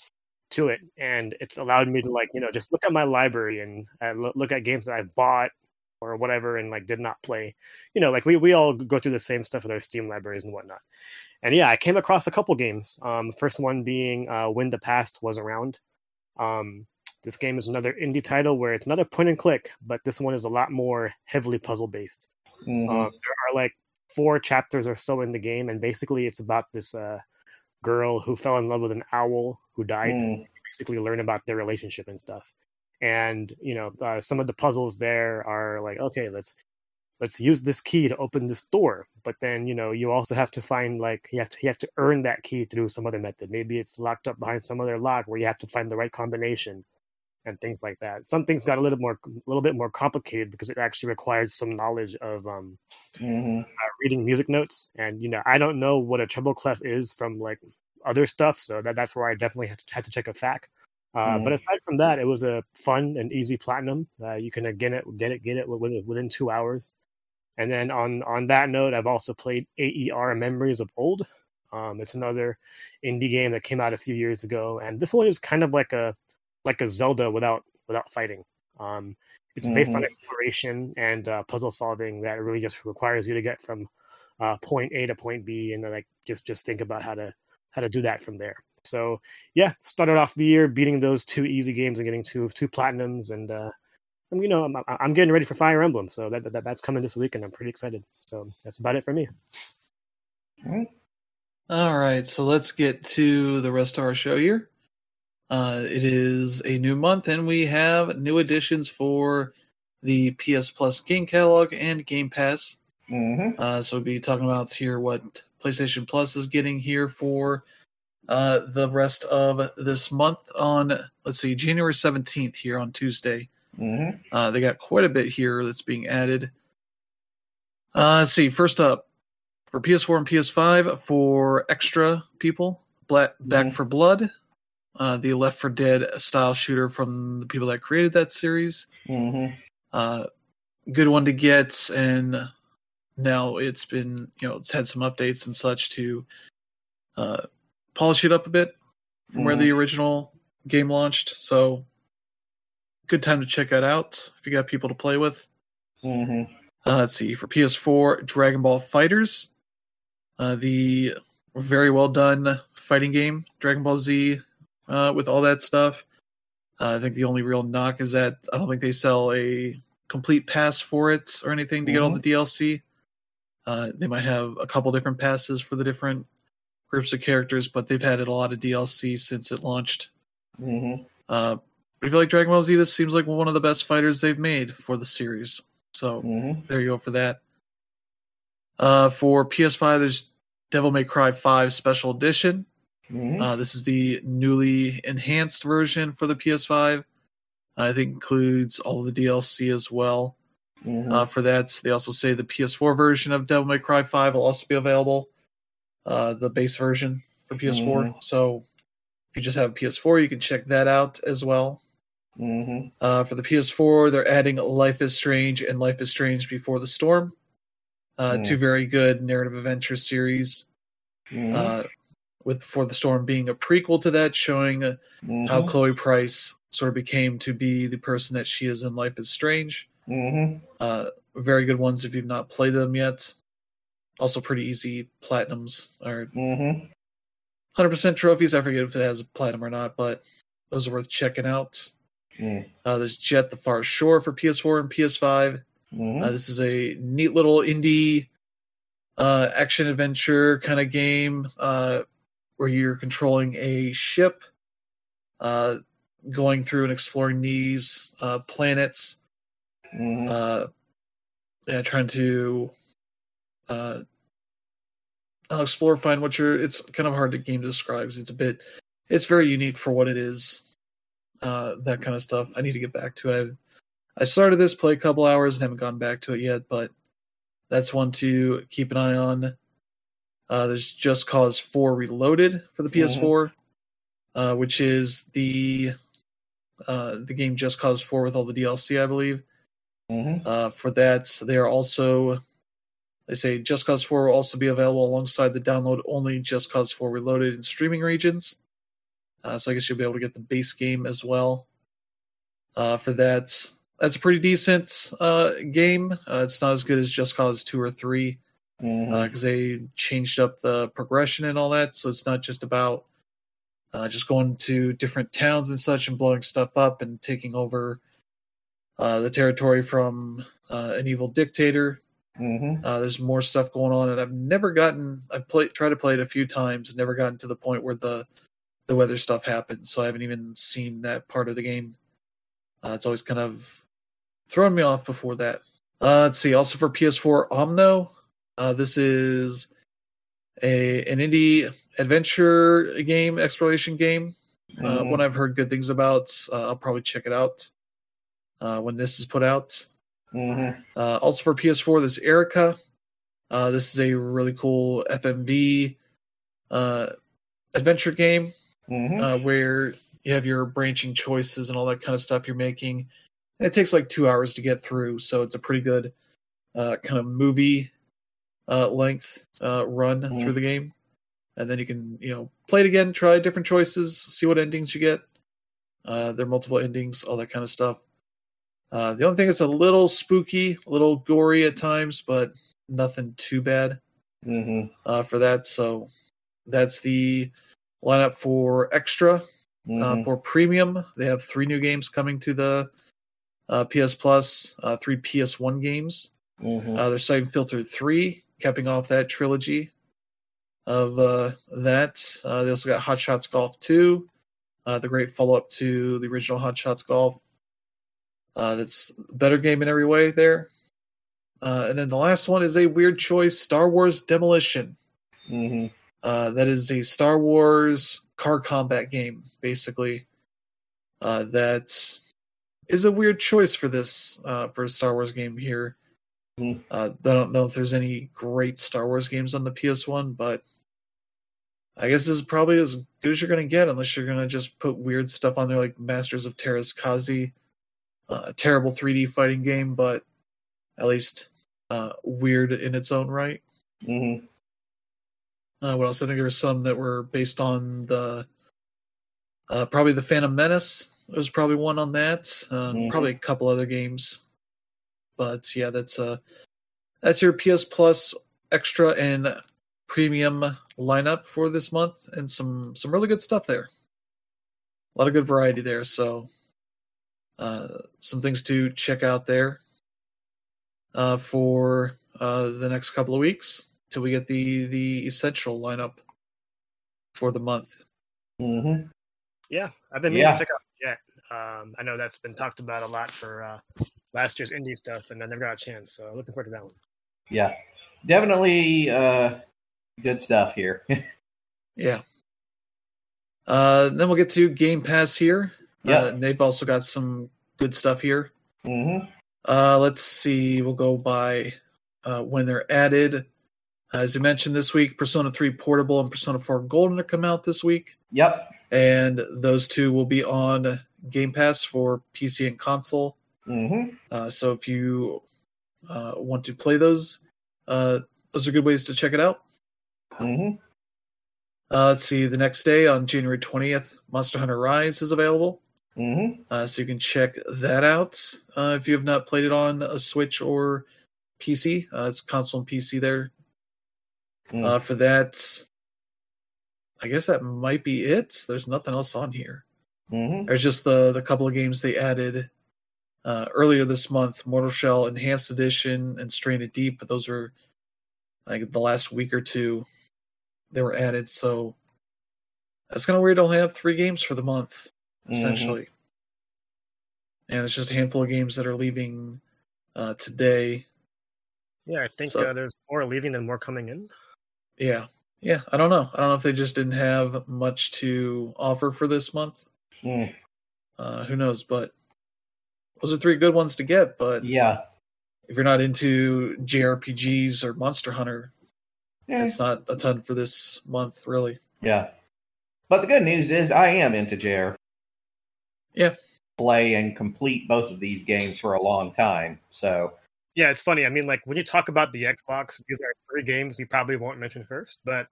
to it, and it's allowed me to like you know just look at my library and uh, look at games that I've bought or whatever and like did not play. You know, like we we all go through the same stuff with our Steam libraries and whatnot. And yeah, I came across a couple games. Um, first one being uh, When the Past Was Around. Um, this game is another indie title where it's another point and click, but this one is a lot more heavily puzzle based. Mm-hmm. Um, there are like four chapters or so in the game, and basically it's about this uh, girl who fell in love with an owl who died. Mm. Basically, learn about their relationship and stuff. And you know, uh, some of the puzzles there are like, okay, let's let's use this key to open this door. But then you know, you also have to find like you have to you have to earn that key through some other method. Maybe it's locked up behind some other lock where you have to find the right combination and things like that. Some things got a little more, a little bit more complicated because it actually requires some knowledge of um, Mm-hmm. uh, reading music notes. And you know, I don't know what a treble clef is from like other stuff, so that that's where I definitely had to, had to check a fac. Uh, Mhm. But aside from that, it was a fun and easy platinum. Uh, you can again it, get it, get it within within two hours. And then on on that note, I've also played AER Memories of Old. Um, it's another indie game that came out a few years ago, and this one is kind of like a like a Zelda without without fighting. Um, it's based on Mhm. exploration and uh, puzzle solving that really just requires you to get from uh, point A to point B, and then like just just think about how to how to do that from there. So yeah, started off the year beating those two easy games and getting two two platinums, and uh, you know I'm, I'm getting ready for Fire Emblem, so that, that that's coming this week, and I'm pretty excited. So that's about it for me. All right, so let's get to the rest of our show here. Uh, it is a new month, and we have new additions for the PS Plus game catalog and Game Pass. Mm-hmm. Uh, so we'll be talking about here what PlayStation Plus is getting here for uh, the rest of this month on, let's see, January 17th here on Tuesday. Mm-hmm. Uh, they got quite a bit here that's being added. Uh, let's see. First up, for PS4 and PS5, for extra people, Black, Back Mhm. for Blood, uh, the Left for Dead style shooter from the people that created that series. Mm-hmm. Uh, good one to get, and now it's been, you know, it's had some updates and such to uh, polish it up a bit from where Mhm. the original game launched. So, good time to check that out if you got people to play with. Mm-hmm. Uh, let's see for PS4, Dragon Ball FighterZ, uh, the very well done fighting game, Dragon Ball Z, uh, with all that stuff. Uh, I think the only real knock is that I don't think they sell a complete pass for it or anything to get all the DLC. Uh, they might have a couple different passes for the different groups of characters, but they've had a lot of DLC since it launched. Mm-hmm. Uh, but if you like Dragon Ball Z, this seems like one of the best fighters they've made for the series. So Mm-hmm. there you go for that. Uh, for PS5, there's Devil May Cry 5 Special Edition. Mm-hmm. Uh, this is the newly enhanced version for the PS5. I think includes all the DLC as well. Mm-hmm. Uh, for that, they also say the PS4 version of Devil May Cry 5 will also be available. Uh, the base version for PS4. Mhm. So if you just have a PS4, you can check that out as well. mm-hmm. Uh, for the PS4, they're adding Life is Strange and Life is Strange Before the Storm. Uh, Mm. Two very good narrative adventure series. Mm-hmm. Uh, with Before the Storm being a prequel to that, showing uh, mm-hmm. how Chloe Price sort of became to be the person that she is in Life is Strange. Mm-hmm. Uh, very good ones if you've not played them yet. Also, pretty easy platinums or Mm-hmm. 100% trophies. I forget if it has a platinum or not, but those are worth checking out. Mm. Uh, there's Jet the Far Shore for PS4 and PS5. Mm-hmm. Uh, this is a neat little indie uh, action adventure kind of game uh, where you're controlling a ship, uh, going through and exploring these uh, planets, Mhm. uh, yeah, trying to uh, I'll explore, find what you're. It's kind of hard to game to describe because it's a bit. It's very unique for what it is. Uh, that kind of stuff. I need to get back to it. I, I started this, play a couple hours, and haven't gone back to it yet. But that's one to keep an eye on. Uh, there's Just Cause 4 Reloaded for the PS4, uh, which is the uh, the game Just Cause 4 with all the DLC, I believe. Mhm. Uh, for that, they are also they say Just Cause 4 will also be available alongside the download only Just Cause 4 Reloaded in streaming regions. Uh, so I guess you'll be able to get the base game as well. Uh, for that, that's a pretty decent uh, game. Uh, it's not as good as Just Cause 2 or 3 Mhm. because they changed up the progression and all that. So it's not just about uh, just going to different towns and such and blowing stuff up and taking over uh, the territory from uh, an evil dictator. Mhm. Uh, there's more stuff going on, and I've never gotten. I've played, tried to play it a few times, never gotten to the point where the the weather stuff happens. So I haven't even seen that part of the game. Uh, it's always kind of thrown me off before that. Uh, let's see. Also for PS4, Omno. Uh, this is a an indie adventure game, exploration game. Uh, Mhm. one I've heard good things about. Uh, I'll probably check it out uh, when this is put out. Mhm. Uh, also for PS4, this Erica. Uh, this is a really cool FMV uh, adventure game Mhm. uh, where you have your branching choices and all that kind of stuff you're making. And it takes like two hours to get through, so it's a pretty good uh, kind of movie uh, length uh, run Mhm. through the game. And then you can, you know, play it again, try different choices, see what endings you get. Uh, there are multiple endings, all that kind of stuff. Uh, the only thing is a little spooky, a little gory at times, but nothing too bad Mhm. uh, for that. So that's the lineup for extra. Uh, Mhm. for premium, they have three new games coming to the uh, PS Plus, uh, three PS1 games. Mhm. Uh, they're Syphon Filter 3, capping off that trilogy of uh, that. Uh, they also got Hot Shots Golf 2, uh, the great follow up to the original Hot Shots Golf. Uh, that's a better game in every way there. Uh, and then the last one is a weird choice Star Wars Demolition. Mhm. Uh, that is a Star Wars car combat game, basically. Uh, that is a weird choice for this uh, for a Star Wars game here. Hmm. Uh, I don't know if there's any great Star Wars games on the PS1, but I guess this is probably as good as you're going to get, unless you're going to just put weird stuff on there like Masters of Teras Kasi, a terrible 3D fighting game, but at least uh, weird in its own right. Mhm. Uh, what else? I think there were some that were based on the uh, probably the Phantom Menace. There was probably one on that. Um, Mhm. Probably a couple other games, but yeah, that's uh that's your PS Plus extra and premium lineup for this month, and some some really good stuff there. A lot of good variety there. So, uh, some things to check out there uh, for uh, the next couple of weeks till we get the the essential lineup for the month. Mhm. Yeah, I've been meaning Yeah. to check out Jet. Um, I know that's been talked about a lot for uh, last year's indie stuff, and I never got a chance. So looking forward to that one. Yeah. Definitely uh, good stuff here. (laughs) Yeah. Uh, then we'll get to Game Pass here. Yeah. Uh, and they've also got some good stuff here. mhm. Uh, let's see. We'll go by uh, when they're added. As you mentioned this week, Persona 3 Portable and Persona 4 Golden are come out this week. Yep. And those two will be on Game Pass for PC and console. Mhm. Uh, so if you uh, want to play those, uh, those are good ways to check it out. Mhm. Uh, let's see. The next day on January 20th, Monster Hunter Rise is available. Mhm. Uh, so you can check that out uh, if you have not played it on a Switch or PC. Uh, it's console and PC there. Mm. Uh, for that, I guess that might be it. There's nothing else on here. Mhm. There's just the the couple of games they added uh, earlier this month: Mortal Shell Enhanced Edition and Stranded Deep. But those are like the last week or two they were added. So that's kind of weird. only have three games for the month Mm-hmm. essentially, and it's just a handful of games that are leaving uh, today. Yeah, I think So- uh, there's more leaving than more coming in. Yeah, yeah. I don't know. I don't know if they just didn't have much to offer for this month. Mm, Uh, who knows? But those are three good ones to get. But yeah. if you're not into JRPGs or Monster Hunter, Eh, it's not a ton for this month, really. yeah. But the good news is I am into JR. Yeah. Play and complete both of these games for a long time. So Yeah, it's funny. I mean, like when you talk about the Xbox, these are three games you probably won't mention first, but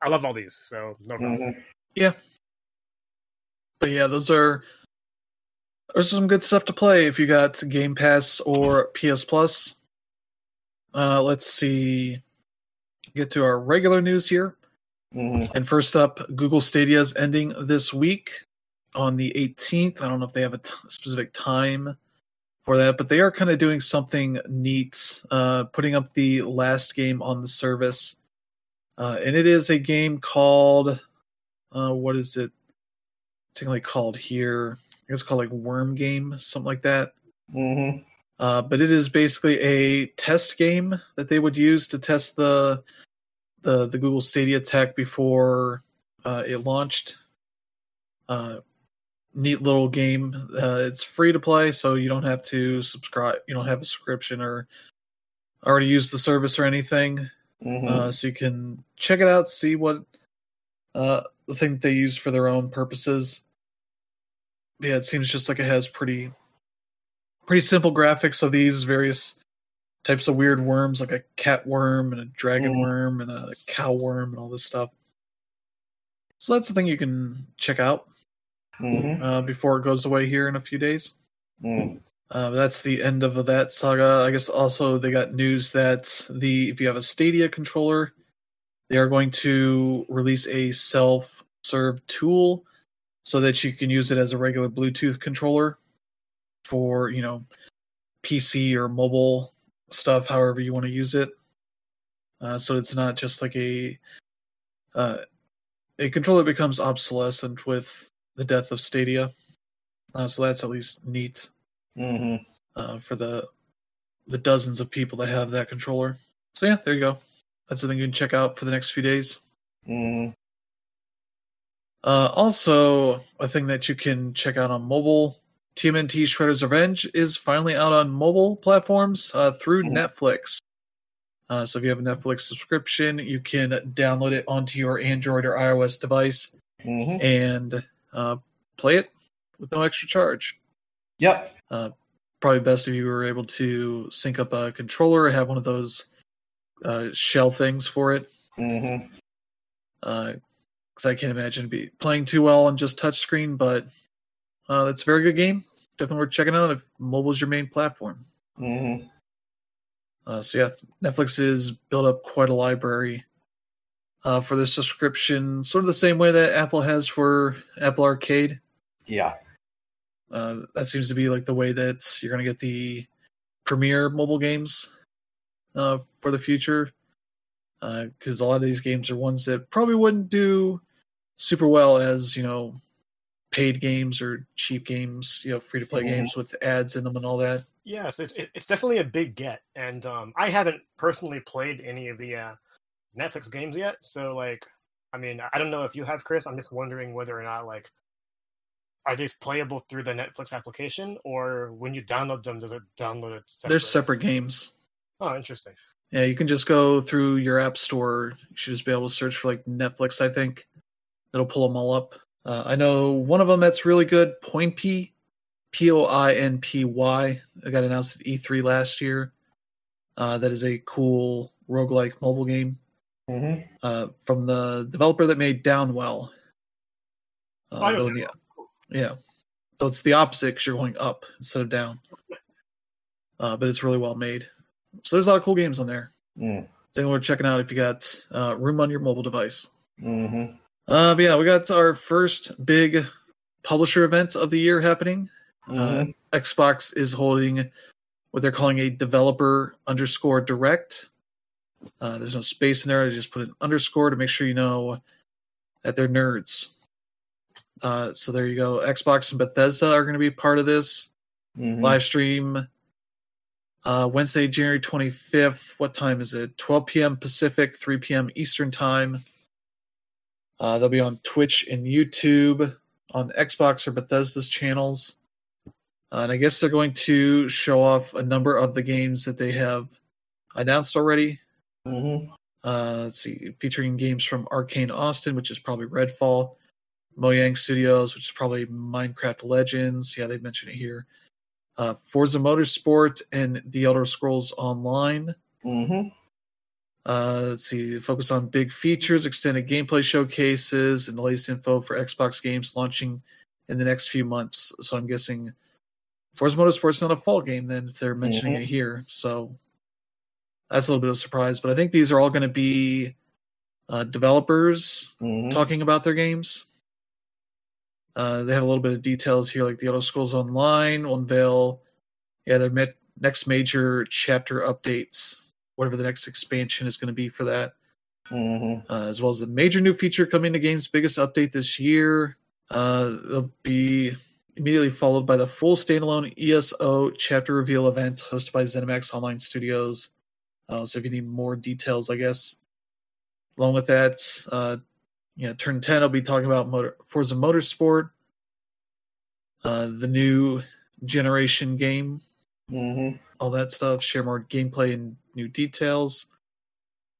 I love all these, so no problem. mhm. But yeah, those are there's some good stuff to play if you got Game Pass or PS Plus. Uh, let's see. Get to our regular news here. Mhm. And first up, Google Stadia is ending this week on the 18th. I don't know if they have a t- specific time for that, but they are kind of doing something neat, uh, putting up the last game on the service. Uh, and it is a game called, uh, what is it? Technically called here. I guess it's called like Worm Game, something like that. Mhm. Uh, but it is basically a test game that they would use to test the the the Google Stadia tech before uh, it launched. Uh, neat little game. Uh, it's free to play, so you don't have to subscribe. You don't have a subscription or already use the service or anything. Mhm. Uh, so you can check it out, see what uh, the thing they use for their own purposes. Yeah, it seems just like it has pretty pretty simple graphics of these various types of weird worms, like a cat worm and a dragon Mm. worm and a cow worm and all this stuff. So that's the thing you can check out Mhm. uh, before it goes away here in a few days. Mm. Uh, that's the end of that saga. I guess also they got news that the if you have a Stadia controller, they are going to release a self-serve tool so that you can use it as a regular Bluetooth controller for you know PC or mobile stuff, however you want to use it. Uh, so it's not just like a uh, a controller becomes obsolescent with the death of Stadia. Uh, so that's at least neat Mhm. uh, for the the dozens of people that have that controller. So yeah, there you go. That's something you can check out for the next few days. Mhm. Uh, also, a thing that you can check out on mobile, TMNT Shredder's Revenge is finally out on mobile platforms uh, through Mhm. Netflix. Uh, so if you have a Netflix subscription, you can download it onto your Android or iOS device Mhm. and uh, play it with no extra charge. Yep. Uh, probably best if you were able to sync up a controller or have one of those uh, shell things for it. Mm-hmm. Because I can't imagine be playing too well on just touchscreen, but uh, it's a very good game. Definitely worth checking out if mobile is your main platform. Mm-hmm. Uh, so yeah, Netflix has built up quite a library uh, for the subscription, sort of the same way that Apple has for Apple Arcade. Yeah. Uh, that seems to be like the way that you're going to get the premier mobile games uh, for the future. Because a lot of these games are ones that probably wouldn't do super well as you know paid games or cheap games, you know, free to play Mhm. games with ads in them and all that. Yeah, so it's it's definitely a big get, and um, I haven't personally played any of the uh, Netflix games yet. So like, I mean, I don't know if you have, Chris. I'm just wondering whether or not like, are these playable through the Netflix application, or when you download them, does it download it? Separate? They're separate games. Oh, interesting. Yeah, you can just go through your app store. You should just be able to search for like Netflix. I think it'll pull them all up. Uh, I know one of them that's really good. Poinpy P O I N P Y. It got announced at E3 last year. Uh, that is a cool roguelike mobile game Mhm. uh, from the developer that made Downwell. Uh, I know though in the- yeah, so it's the opposite because you're going up instead of down. Uh, but it's really well made. So there's a lot of cool games on there. Mm. Definitely worth checking out if you got uh, room on your mobile device. Mhm. Uh, but yeah, we got our first big publisher event of the year happening. Uh, Xbox is holding what they're calling a developer underscore direct. Uh, there's no space in there. I just put an underscore to make sure you know that they're nerds. Uh, so there you go. Xbox and Bethesda are going to be part of this Mhm. live stream. Uh, Wednesday, January 25th. What time is it? 12 p.m. Pacific, 3 p.m. Eastern Time. Uh, they'll be on Twitch and YouTube, on Xbox or Bethesda's channels. Uh, and I guess they're going to show off a number of the games that they have announced already. Mhm. Uh, let's see, featuring games from Arkane Austin, which is probably Redfall, Mojang Studios, which is probably Minecraft Legends. Yeah, they mentioned it here. Uh, Forza Motorsport and The Elder Scrolls Online. Mm-hmm. Uh, let's see, focus on big features, extended gameplay showcases, and the latest info for Xbox games launching in the next few months. So I'm guessing Forza Motorsport's not a fall game then if they're mentioning Mhm. it here. So that's a little bit of a surprise. But I think these are all going to be uh, developers Mhm. talking about their games. Uh, they have a little bit of details here, like the Elder Scrolls Online will unveil, yeah, their met- next major chapter updates, whatever the next expansion is going to be for that, Mhm. uh, as well as the major new feature coming to game's biggest update this year. Uh, they'll be immediately followed by the full standalone ESO chapter reveal event hosted by ZeniMax Online Studios. Uh, so if you need more details, I guess. Along with that, uh, yeah, turn 10, I'll be talking about motor, Forza Motorsport, uh, the new generation game, Mhm. all that stuff, share more gameplay and new details.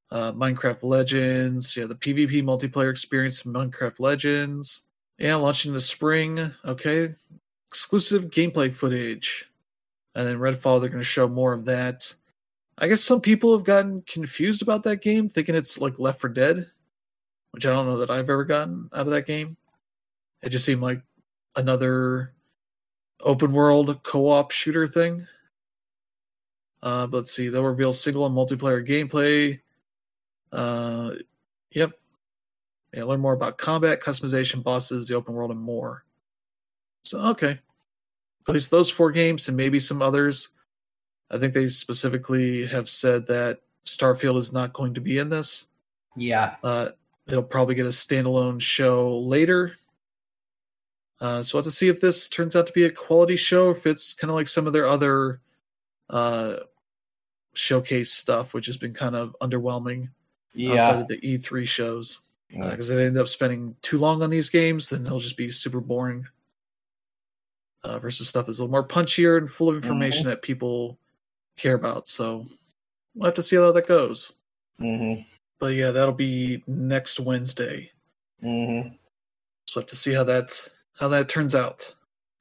Uh, Minecraft Legends, yeah, the PvP multiplayer experience in Minecraft Legends. Yeah, launching in the spring. Okay. Exclusive gameplay footage. And then Redfall, they're going to show more of that. I guess some people have gotten confused about that game, thinking it's like Left for Dead, which I don't know that I've ever gotten out of that game. It just seemed like another open world co op shooter thing. Uh, let's see, they'll reveal single and multiplayer gameplay. Uh, yep. Yeah, learn more about combat, customization, bosses, the open world, and more. So, okay. At least those four games and maybe some others. I think they specifically have said that Starfield is not going to be in this. Yeah. Uh, it'll probably get a standalone show later. Uh, so we'll have to see if this turns out to be a quality show, if it's kind of like some of their other uh, showcase stuff, which has been kind of underwhelming yeah. outside of the E3 shows. Yeah. Because if they end up spending too long on these games, then they'll just be super boring. Uh, versus stuff that's a little more punchier and full of information that people care about. So we'll have to see how that goes. Mhm. But yeah, that'll be next Wednesday. Mhm. So we'll have to see how that how that turns out.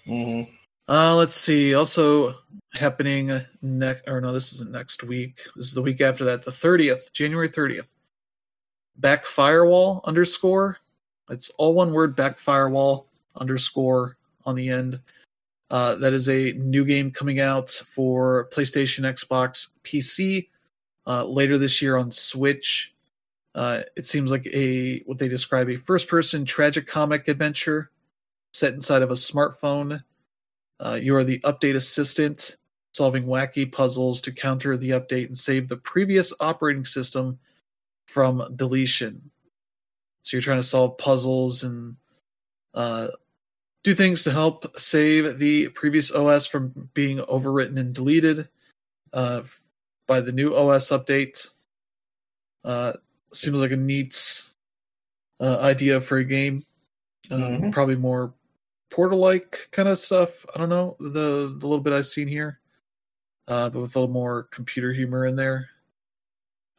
Mhm. Uh, let's see. Also happening next, or no, this isn't next week. This is the week after that, the thirtieth, January thirtieth. Back firewall underscore. It's all one word. Back firewall underscore on the end. Uh, that is a new game coming out for PlayStation, Xbox, PC uh, later this year on Switch. Uh, it seems like a what they describe a first-person tragic comic adventure set inside of a smartphone. Uh, you are the update assistant, solving wacky puzzles to counter the update and save the previous operating system from deletion. So you're trying to solve puzzles and uh, do things to help save the previous OS from being overwritten and deleted uh, by the new OS update. Uh, seems like a neat uh, idea for a game. Um, Mhm. Probably more portal-like kind of stuff. I don't know the the little bit I've seen here, uh, but with a little more computer humor in there.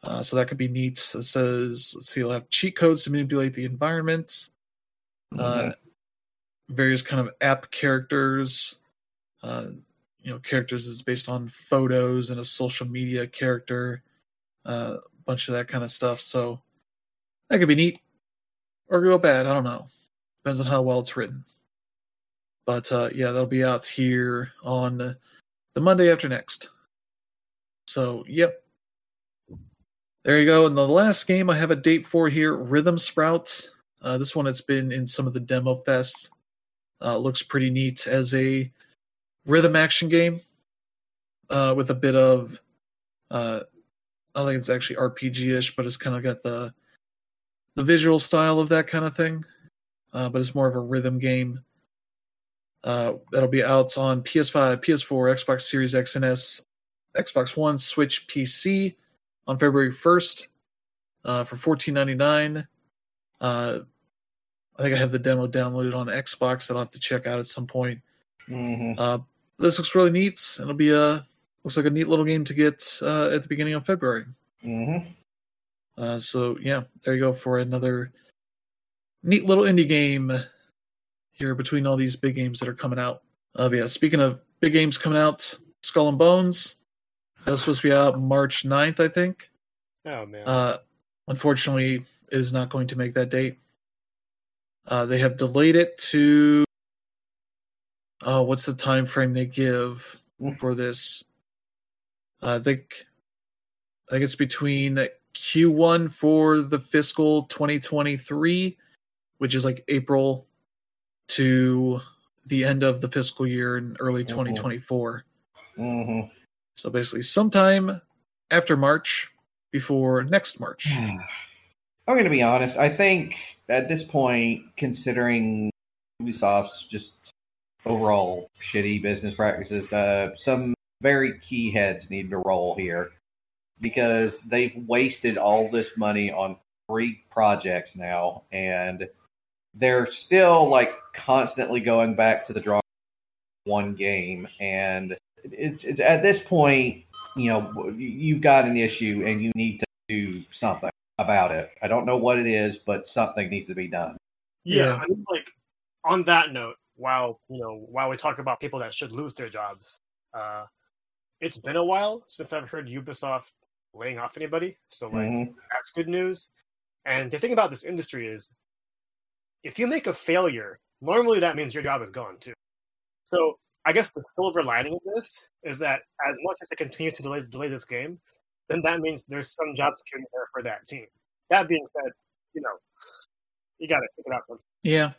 Uh, so that could be neat. It says, let's see, it'll have cheat codes to manipulate the environment. Uh, various kind of app characters. Uh, you know, characters is based on photos and a social media character. Uh, a bunch of that kind of stuff. So that could be neat or go bad. I don't know. Depends on how well it's written. But uh, yeah, that'll be out here on the Monday after next. So, yep. There you go. And the last game I have a date for here Rhythm Sprout. Uh, this one has been in some of the demo fests. Uh, looks pretty neat as a rhythm action game uh, with a bit of uh, I don't think it's actually RPG-ish, but it's kind of got the the visual style of that kind of thing. Uh, but it's more of a rhythm game. Uh, that'll be out on PS5, PS4, Xbox Series X and S, Xbox One, Switch, PC on February 1st uh, for $14.99. Uh, I think I have the demo downloaded on Xbox that I'll have to check out at some point. Mm-hmm. Uh, this looks really neat. It'll be a looks like a neat little game to get uh, at the beginning of February. Mm-hmm. Uh, so yeah, there you go for another neat little indie game here between all these big games that are coming out. Uh, but yeah, speaking of big games coming out, Skull and Bones that was supposed to be out March 9th, I think. Oh man. Uh, unfortunately, it is not going to make that date. Uh, they have delayed it to. Uh, what's the time frame they give for this? I think. I think it's between Q1 for the fiscal 2023, which is like April, to the end of the fiscal year in early Mhm. 2024. Mm-hmm. So basically, sometime after March, before next March. (sighs) (sighs) I'm going to be honest. I think at this point, considering Ubisoft's just overall shitty business practices, uh, some very key heads need to roll here because they've wasted all this money on three projects now, and they're still like constantly going back to the drawing one game, and it's, it's at this point, you know, you've got an issue and you need to do something about it. I don't know what it is, but something needs to be done. Yeah, Yeah. I mean, like on that note, while you know, while we talk about people that should lose their jobs, uh, it's been a while since I've heard Ubisoft laying off anybody. So like Mhm. that's good news. And the thing about this industry is, if you make a failure, normally that means your job is gone too. So I guess the silver lining of this is that as much as they continue to delay, delay this game, then that means there's some job security there for that team. That being said, you know, you got to figure out something. Yeah.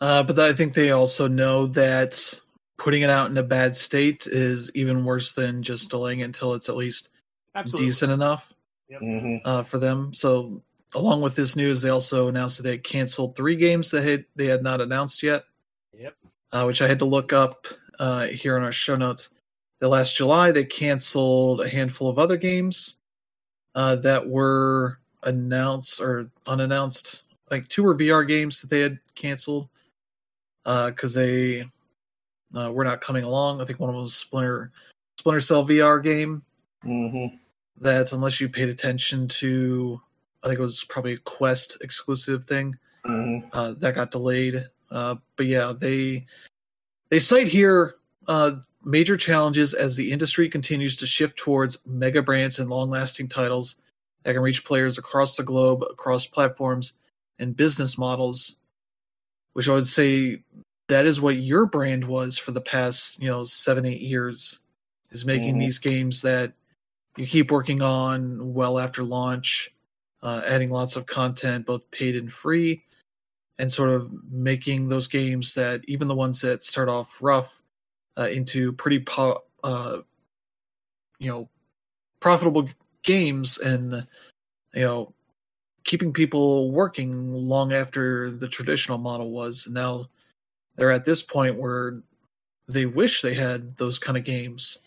Uh, but I think they also know that putting it out in a bad state is even worse than just delaying it until it's at least Absolutely. decent enough Mhm. uh, for them. So, along with this news, they also announced that they canceled three games that had, they had not announced yet, Yep. uh, which I had to look up uh, here in our show notes. The last July, they canceled a handful of other games uh, that were announced or unannounced, like two were VR games that they had canceled because they uh, were not coming along. I think one of them was Splinter Splinter Cell VR game Mhm. that unless you paid attention to I think it was probably a Quest exclusive thing Mhm. uh, that got delayed. Uh, but yeah, they they cite here uh, major challenges as the industry continues to shift towards mega brands and long lasting titles that can reach players across the globe, across platforms and business models. Which I would say that is what your brand was for the past you know seven eight years is making Mhm. these games that you keep working on well after launch, uh, adding lots of content, both paid and free, and sort of making those games that even the ones that start off rough uh, into pretty po- uh, you know profitable games and you know keeping people working long after the traditional model was and now they're at this point where they wish they had those kind of games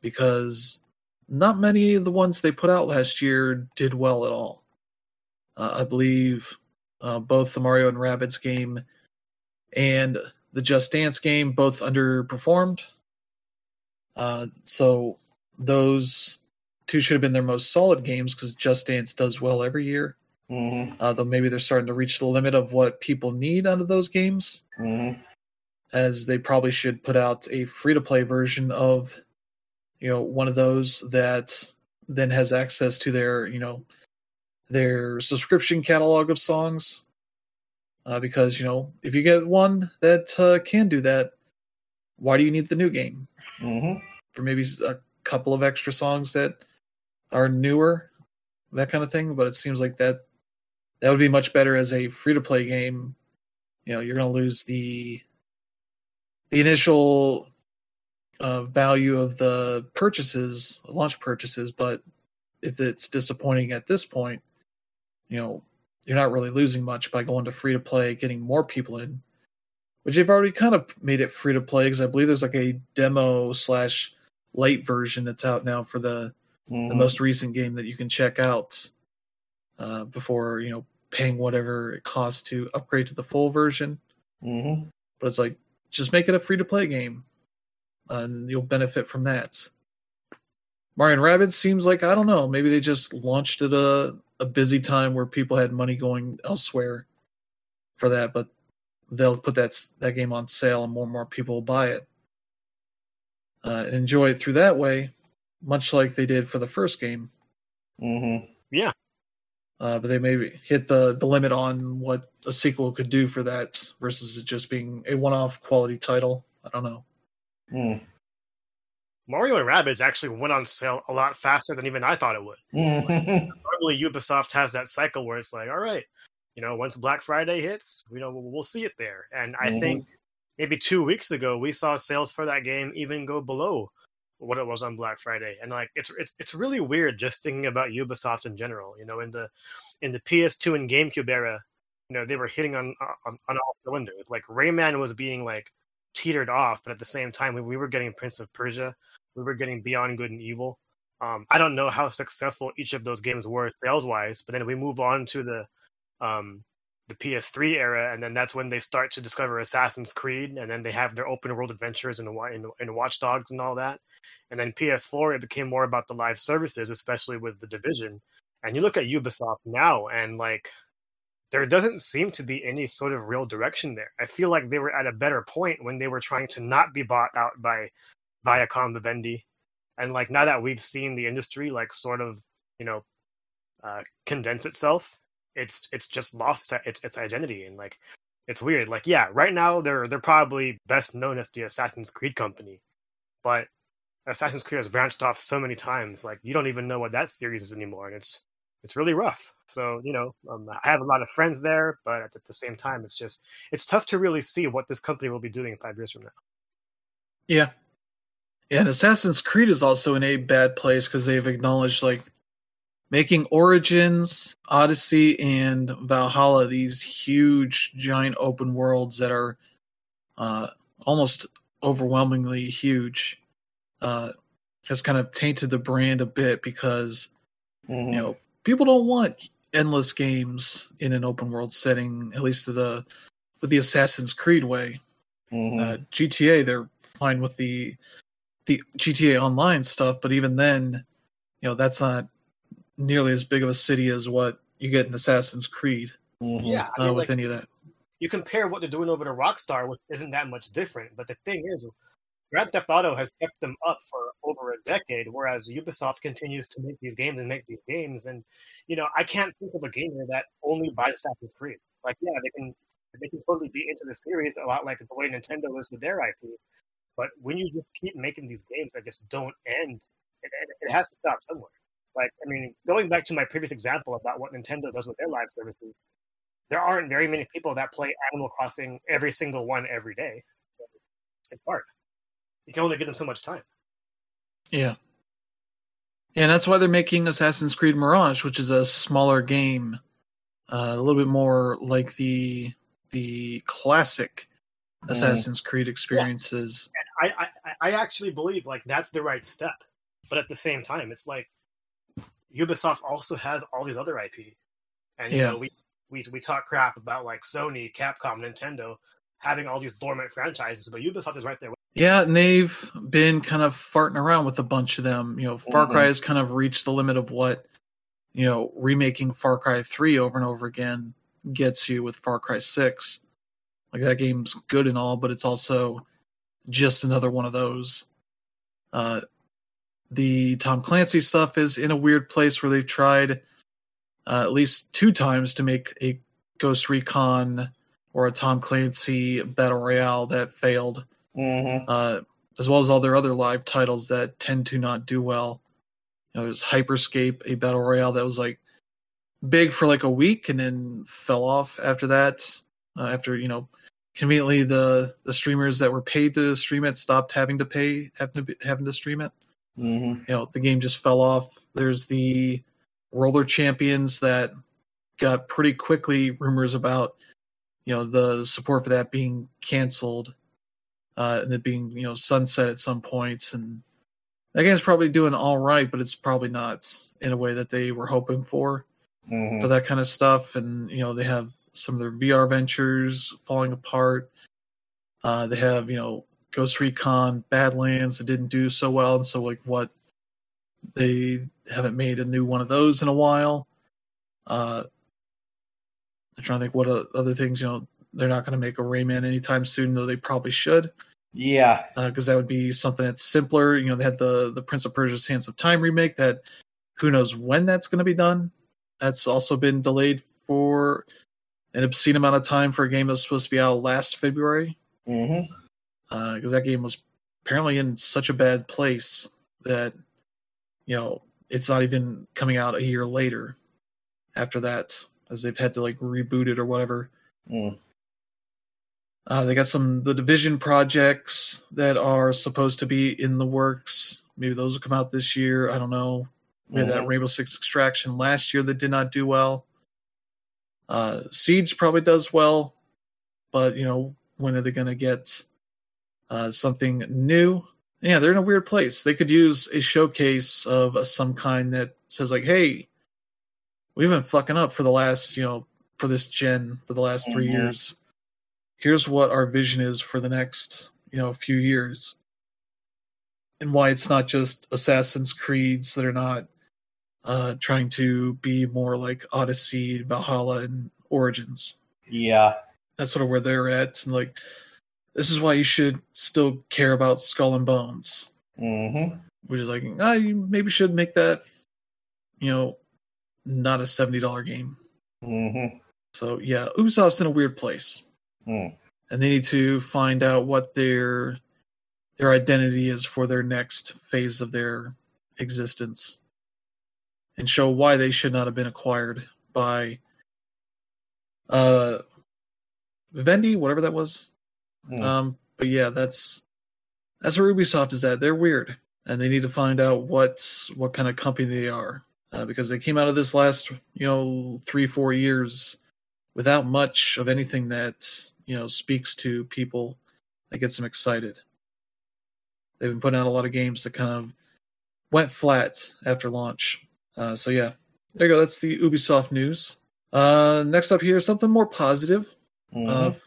because not many of the ones they put out last year did well at all. Uh, I believe uh, both the Mario and Rabbids game and the Just Dance game both underperformed. Uh, so those two should have been their most solid games because Just Dance does well every year. Mhm. Uh, though maybe they're starting to reach the limit of what people need out of those games Mhm. as they probably should put out a free to play version of you know one of those that then has access to their you know their subscription catalog of songs uh, because you know if you get one that uh, can do that why do you need the new game Mhm. for maybe a couple of extra songs that are newer that kind of thing but it seems like that that would be much better as a free to play game you know you're going to lose the the initial uh, value of the purchases, launch purchases, but if it's disappointing at this point, you know, you're not really losing much by going to free to play, getting more people in, which they've already kind of made it free to play because I believe there's like a demo slash light version that's out now for the Mhm. the most recent game that you can check out uh, before you know paying whatever it costs to upgrade to the full version. Mhm. But it's like just make it a free to play game, and you'll benefit from that. Mario and Rabbids seems like I don't know. Maybe they just launched it a a busy time where people had money going elsewhere for that, but they'll put that that game on sale and more and more people will buy it uh, and enjoy it through that way, much like they did for the first game. Mhm. Yeah. Uh, but they maybe hit the the limit on what a sequel could do for that versus it just being a one off quality title. I don't know. Mm. Mario and Rabbids actually went on sale a lot faster than even I thought it would. (laughs) Mhm. Normally, Ubisoft has that cycle where it's like, all right, you know, once Black Friday hits, you know, we'll see it there. And I Mhm. think maybe two weeks ago we saw sales for that game even go below what it was on Black Friday. And like, it's it's it's really weird just thinking about Ubisoft in general. You know, in the in the PS2 and GameCube era, you know, they were hitting on on, on all cylinders. Like Rayman was being like teetered off, but at the same time, we, we were getting Prince of Persia, we were getting Beyond Good and Evil. Um, I don't know how successful each of those games were sales wise, but then we move on to the um, the PS3 era, and then that's when they start to discover Assassin's Creed, and then they have their open world adventures in, in, in Watch Dogs and all that. And then PS4, it became more about the live services, especially with the Division. And you look at Ubisoft now, and like there doesn't seem to be any sort of real direction there. I feel like they were at a better point when they were trying to not be bought out by Viacom Vivendi. And like now that we've seen the industry like sort of, you know, uh, condense itself, it's it's just lost its its identity and like it's weird. Like yeah, right now they're they're probably best known as the Assassin's Creed company, but Assassin's Creed has branched off so many times. Like you don't even know what that series is anymore, and it's it's really rough. So you know, um, I have a lot of friends there, but at the same time, it's just it's tough to really see what this company will be doing five years from now. Yeah. Yeah, and Assassin's Creed is also in a bad place because they've acknowledged like making Origins, Odyssey, and Valhalla these huge, giant open worlds that are uh, almost overwhelmingly huge uh, has kind of tainted the brand a bit because Mhm. you know people don't want endless games in an open world setting, at least to the with the Assassin's Creed way Mhm. uh, GTA, they're fine with the the GTA Online stuff, but even then, you know, that's not nearly as big of a city as what you get in Assassin's Creed Mhm. Yeah, I uh, with like, any of that. you compare what they're doing over to Rockstar, which isn't that much different. But the thing is, Grand Theft Auto has kept them up for over a decade, whereas Ubisoft continues to make these games and make these games. And you know, I can't think of a gamer that only buys Assassin's Creed. Like, yeah, they can they can totally be into the series a lot like the way Nintendo is with their IP. But when you just keep making these games that just don't end, it, it, has to stop somewhere. Like, I mean, going back to my previous example about what Nintendo does with their live services, there aren't very many people that play Animal Crossing every single one every day. So it's hard. You can only give them so much time. Yeah. And that's why they're making Assassin's Creed Mirage, which is a smaller game, uh, a little bit more like the the classic. Assassin's Creed experiences. I, I, I actually believe like that's the right step, but at the same time, it's like Ubisoft also has all these other IP, and you Yeah. know we, we we talk crap about like Sony, Capcom, Nintendo having all these dormant franchises, but Ubisoft is right there. Yeah, and they've been kind of farting around with a bunch of them. You know, Far Cry Mhm. has kind of reached the limit of what, you know, remaking Far Cry 3 over and over again gets you with Far Cry 6. Like that game's good and all, but it's also just another one of those. Uh, the Tom Clancy stuff is in a weird place where they've tried uh, at least two times to make a Ghost Recon or a Tom Clancy battle royale that failed Mhm. uh, as well as all their other live titles that tend to not do well. You know, there's Hyperscape, a battle royale that was like big for like a week and then fell off after that. Uh, after you know conveniently the the streamers that were paid to stream it stopped having to pay having to having to stream it. Mm-hmm. You know, the game just fell off. There's the roller champions that got pretty quickly rumors about you know the support for that being canceled uh, and it being you know sunset at some points and that game's probably doing all right but it's probably not in a way that they were hoping for Mm-hmm. for that kind of stuff and you know they have some of their vr ventures falling apart uh, they have you know ghost recon badlands that didn't do so well and so like what they haven't made a new one of those in a while uh, i'm trying to think what other things you know they're not going to make a rayman anytime soon though they probably should Yeah. because that would be something that's simpler. You know, they had the the Prince of Persia's Sands of Time remake that who knows when that's going to be done. That's also been delayed for an obscene amount of time for a game that was supposed to be out last February Mm-hmm. because that game was apparently in such a bad place that you know it's not even coming out a year later after that as they've had to like reboot it or whatever. Mm. Uh, they got some the division projects that are supposed to be in the works. Maybe those will come out this year. I don't know. We had that. Rainbow Six Extraction last year that did not do well. Uh, Siege probably does well, but you know when are they going to get uh, something new? Yeah, they're in a weird place. They could use a showcase of some kind that says like, "Hey, we've been fucking up for the last you know for this gen for the last 3 Mhm. years. Here's what our vision is for the next you know few years." and why it's not just Assassin's Creeds that are not uh, trying to be more like Odyssey, Valhalla, and Origins. Yeah. That's sort of where they're at. And like, this is why you should still care about Skull and Bones, Mm-hmm. which is like, ah, you maybe should make that, you know, not a seventy dollar game. Mm-hmm. So yeah, Ubisoft's in a weird place, Mm. and they need to find out what their their identity is for their next phase of their existence, and show why they should not have been acquired by uh Vivendi, whatever that was. Mm. Um, but yeah, that's that's where Ubisoft is at. They're weird, and they need to find out what what kind of company they are uh, because they came out of this last you know three four years without much of anything that you know speaks to people that gets them excited. They've been putting out a lot of games that kind of went flat after launch. Uh, so yeah, there you go. That's the Ubisoft news. Uh, next up here, something more positive Mhm. uh,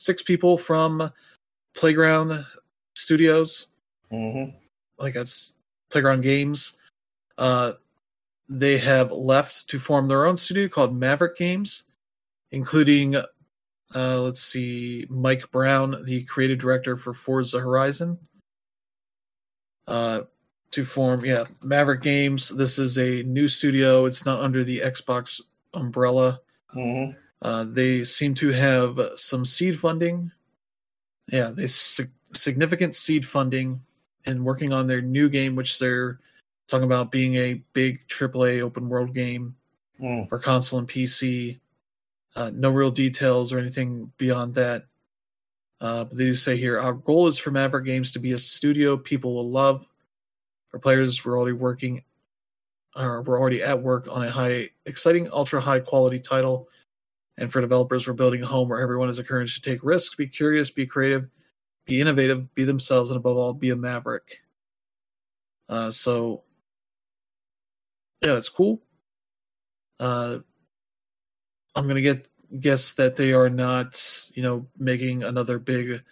six people from Playground Studios, Mhm. like that's Playground Games. Uh, they have left to form their own studio called Maverick Games, including, uh, let's see, Mike Brown, the creative director for Forza Horizon. Uh, to form, yeah, Maverick Games. This is a new studio. It's not under the Xbox umbrella. Mhm. Uh, they seem to have some seed funding. Yeah, they sig- significant seed funding and working on their new game, which they're talking about being a big AAA open world game Mm. for console and PC. Uh, no real details or anything beyond that. Uh, but they do say here our goal is for Maverick Games to be a studio people will love. For players, we're already working, or we're already at work on a high, exciting, ultra high quality title. And for developers, we're building a home where everyone is encouraged to take risks, be curious, be creative, be innovative, be themselves, and above all, be a maverick. Uh, so, yeah, that's cool. Uh, I'm gonna get guess that they are not, you know, making another big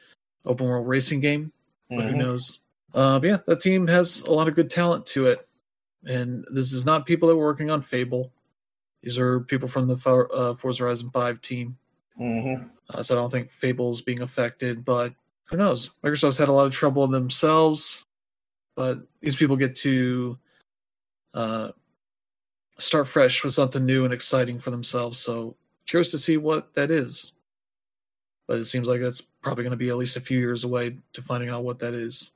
open world racing game, but who Mhm. knows? Uh, but yeah, that team has a lot of good talent to it, and this is not people that were working on Fable. These are people from the uh, Forza Horizon Five team. Mhm. Uh, so I don't think Fable's being affected, but who knows? Microsoft's had a lot of trouble themselves, but these people get to uh, start fresh with something new and exciting for themselves. So curious to see what that is. But it seems like that's probably going to be at least a few years away to finding out what that is,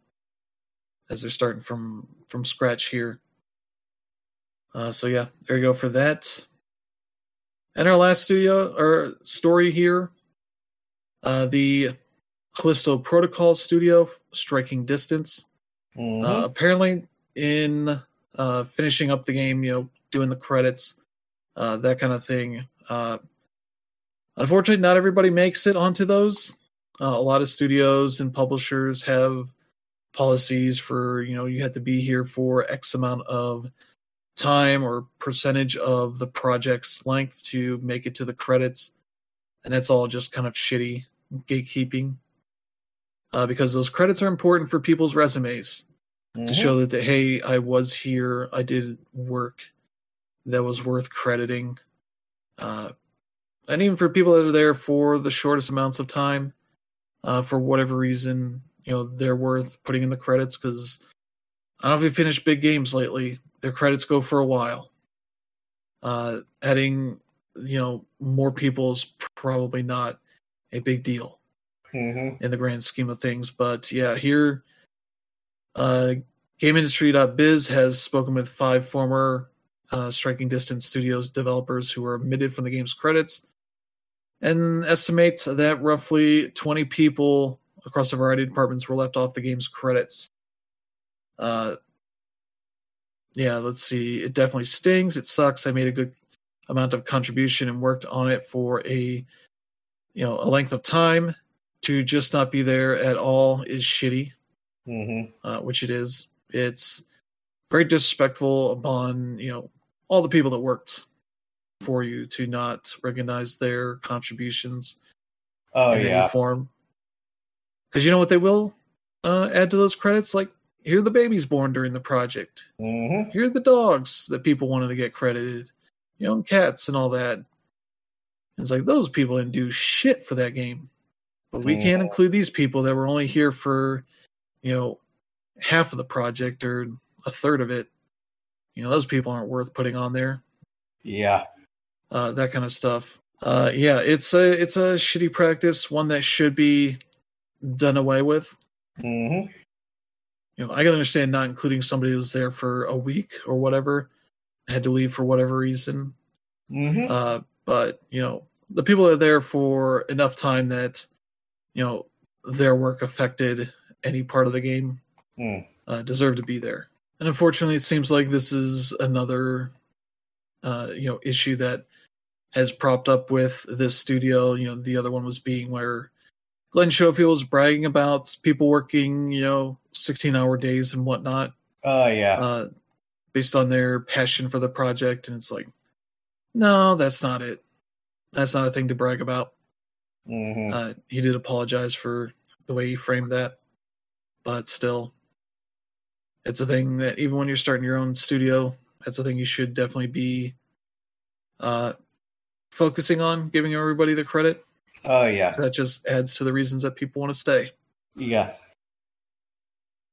as they're starting from from scratch here. Uh, so yeah, there you go for that. And our last studio or story here Uh, the Callisto Protocol studio, Striking Distance. Mhm. Uh, apparently, in uh, finishing up the game, you know, doing the credits, uh, that kind of thing. Uh, unfortunately, not everybody makes it onto those. Uh, a lot of studios and publishers have policies for you know you had to be here for X amount of time or percentage of the project's length to make it to the credits, and that's all just kind of shitty gatekeeping. Uh, because those credits are important for people's resumes to Mhm. show that, that hey i was here i did work that was worth crediting uh, and even for people that are there for the shortest amounts of time uh, for whatever reason you know they're worth putting in the credits because i don't know if you finished big games lately their credits go for a while uh, adding you know more people is probably not a big deal Mhm. in the grand scheme of things. But yeah, here, uh, GameIndustry.biz has spoken with five former uh, Striking Distance Studios developers who were omitted from the game's credits and estimates that roughly 20 people across a variety of departments were left off the game's credits. Uh, yeah, let's see. It definitely stings. It sucks. I made a good amount of contribution and worked on it for a you know a length of time to just not be there at all is shitty, Mhm. uh, which it is. It's very disrespectful upon you know all the people that worked for you to not recognize their contributions Oh in yeah. any form. Because you know what they will uh, add to those credits? Like here are the babies born during the project. Mhm. Here are the dogs that people wanted to get credited. You know, cats and all that. It's like those people didn't do shit for that game. But we can't Mhm. include these people that were only here for, you know, half of the project or a third of it. You know, those people aren't worth putting on there. Yeah. Uh, that kind of stuff. Uh, yeah, it's a it's a shitty practice, one that should be done away with. Mhm. You know, I can understand not including somebody who was there for a week or whatever, had to leave for whatever reason. Mhm. Uh, but you know, the people are there for enough time that you know their work affected any part of the game Mm. uh, deserve to be there. And unfortunately, it seems like this is another uh, you know issue that has propped up with this studio. You know, the other one was being where Glen Schofield was bragging about people working you know 16 hour days and whatnot Oh yeah. uh, based on their passion for the project, and it's like, no, that's not it. That's not a thing to brag about. Mhm. Uh, he did apologize for the way he framed that, but still, it's a thing that even when you're starting your own studio, that's a thing you should definitely be uh, focusing on, giving everybody the credit. Oh yeah. That just adds to the reasons that people want to stay. Yeah.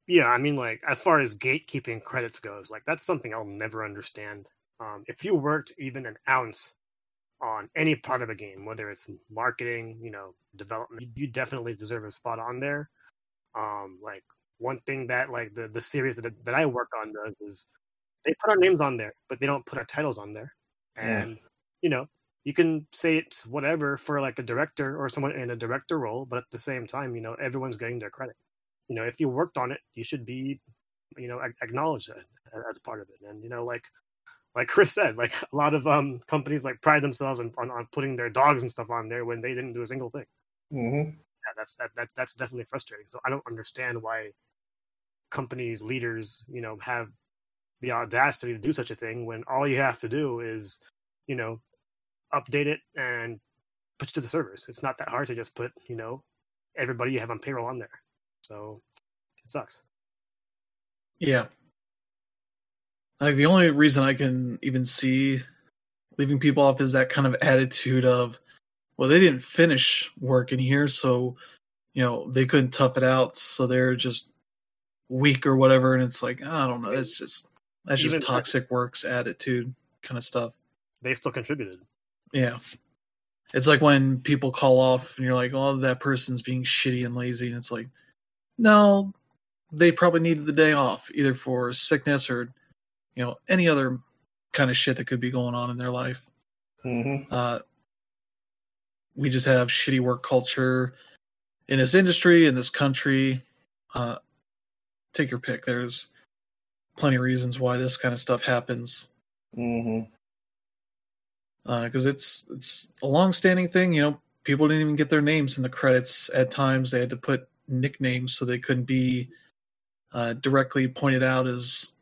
Yeah, I mean, like as far as gatekeeping credits goes, like that's something I'll never understand. Um, if you worked even an ounce on any part of a game, whether it's marketing, you know, development, you definitely deserve a spot on there. Um, like one thing that like the the series that that I work on does is they put our names on there, but they don't put our titles on there. Yeah. And you know, you can say it's whatever for like a director or someone in a director role, but at the same time, you know, everyone's getting their credit. You know if you worked on it you should be you know ac- acknowledged as part of it. And you know like like chris said like a lot of um companies like pride themselves on, on, on putting their dogs and stuff on there when they didn't do a single thing. Mhm. yeah that's that, that that's definitely frustrating. So i don't understand why companies leaders you know have the audacity to do such a thing when all you have to do is you know update it and put it to the servers it's not that hard to just put you know everybody you have on payroll on there so it sucks Yeah. Like the only reason I can even see leaving people off is that kind of attitude of, well, they didn't finish work in here, so you know they couldn't tough it out, so they're just weak or whatever. And it's like I don't know, that's just that's just Even- toxic works attitude kind of stuff. they still contributed Yeah. It's like when people call off and you're like, oh, that person's being shitty and lazy. And it's like, no, they probably needed the day off, either for sickness or, you know, any other kind of shit that could be going on in their life. Mhm. Uh, we just have shitty work culture in this industry, in this country. Uh, take your pick. There's plenty of reasons why this kind of stuff happens. Mm-hmm. Because uh, it's it's a long-standing thing. You know, people didn't even get their names in the credits. At times, they had to put nicknames so they couldn't be uh, directly pointed out as,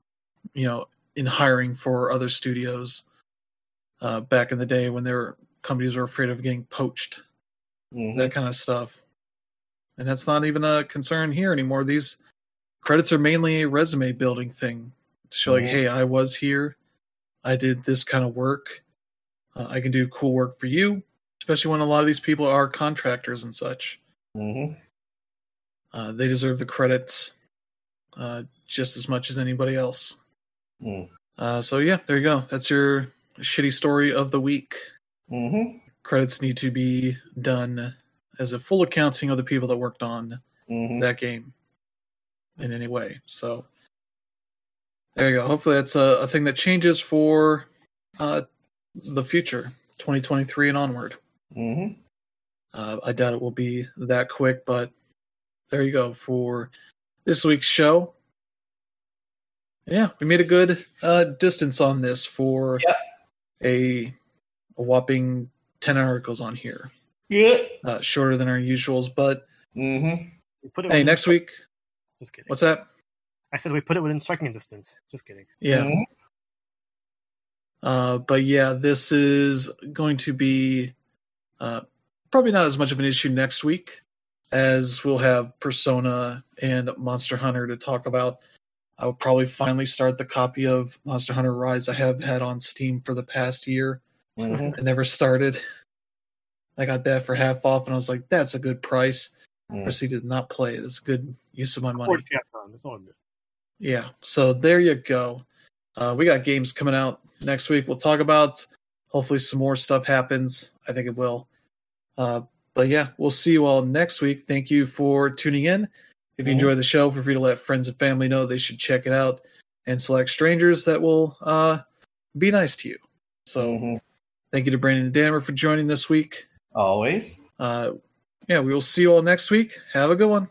you know, in hiring for other studios. Uh, back in the day when their companies were afraid of getting poached, Mm-hmm. that kind of stuff. And that's not even a concern here anymore. These credits are mainly a resume building thing to show, like, Mhm. hey, I was here, I did this kind of work, uh, I can do cool work for you, especially when a lot of these people are contractors and such. Mm-hmm. Uh, they deserve the credit uh, just as much as anybody else. Mm. Uh, so yeah, there you go. That's your shitty story of the week. Mm-hmm. Credits need to be done as a full accounting of the people that worked on Mm-hmm. that game in any way. So there you go. Hopefully that's a, a thing that changes for uh, the future, 2023 and onward. Mm-hmm. Uh, I doubt it will be that quick, but there you go for this week's show. Yeah, we made a good uh, distance on this for Yep. a, a whopping 10 articles on here. Yeah. Uh, shorter than our usuals, but Mm-hmm. We put it hey, next stri- week, Just kidding. what's that? I said we put it within striking distance. Just kidding. Yeah. Mm-hmm. Uh, but yeah, this is going to be uh, probably not as much of an issue next week as we'll have Persona and Monster Hunter to talk about. I will probably finally start the copy of Monster Hunter Rise I have had on Steam for the past year. Mm-hmm. I never started. I got that for half off, and I was like, "That's a good price." Mm. Proceeded to not play. That's a good use of my money. It's all good. Yeah. So there you go. Uh, we got games coming out next week. We'll talk about. Hopefully, some more stuff happens. I think it will. Uh, but yeah, we'll see you all next week. Thank you for tuning in. If you Mhm. enjoy the show, feel free to let friends and family know they should check it out and select strangers that will uh, be nice to you. So Mhm. thank you to Brandon and Dammer for joining this week. Always. Uh, yeah, we will see you all next week. Have a good one.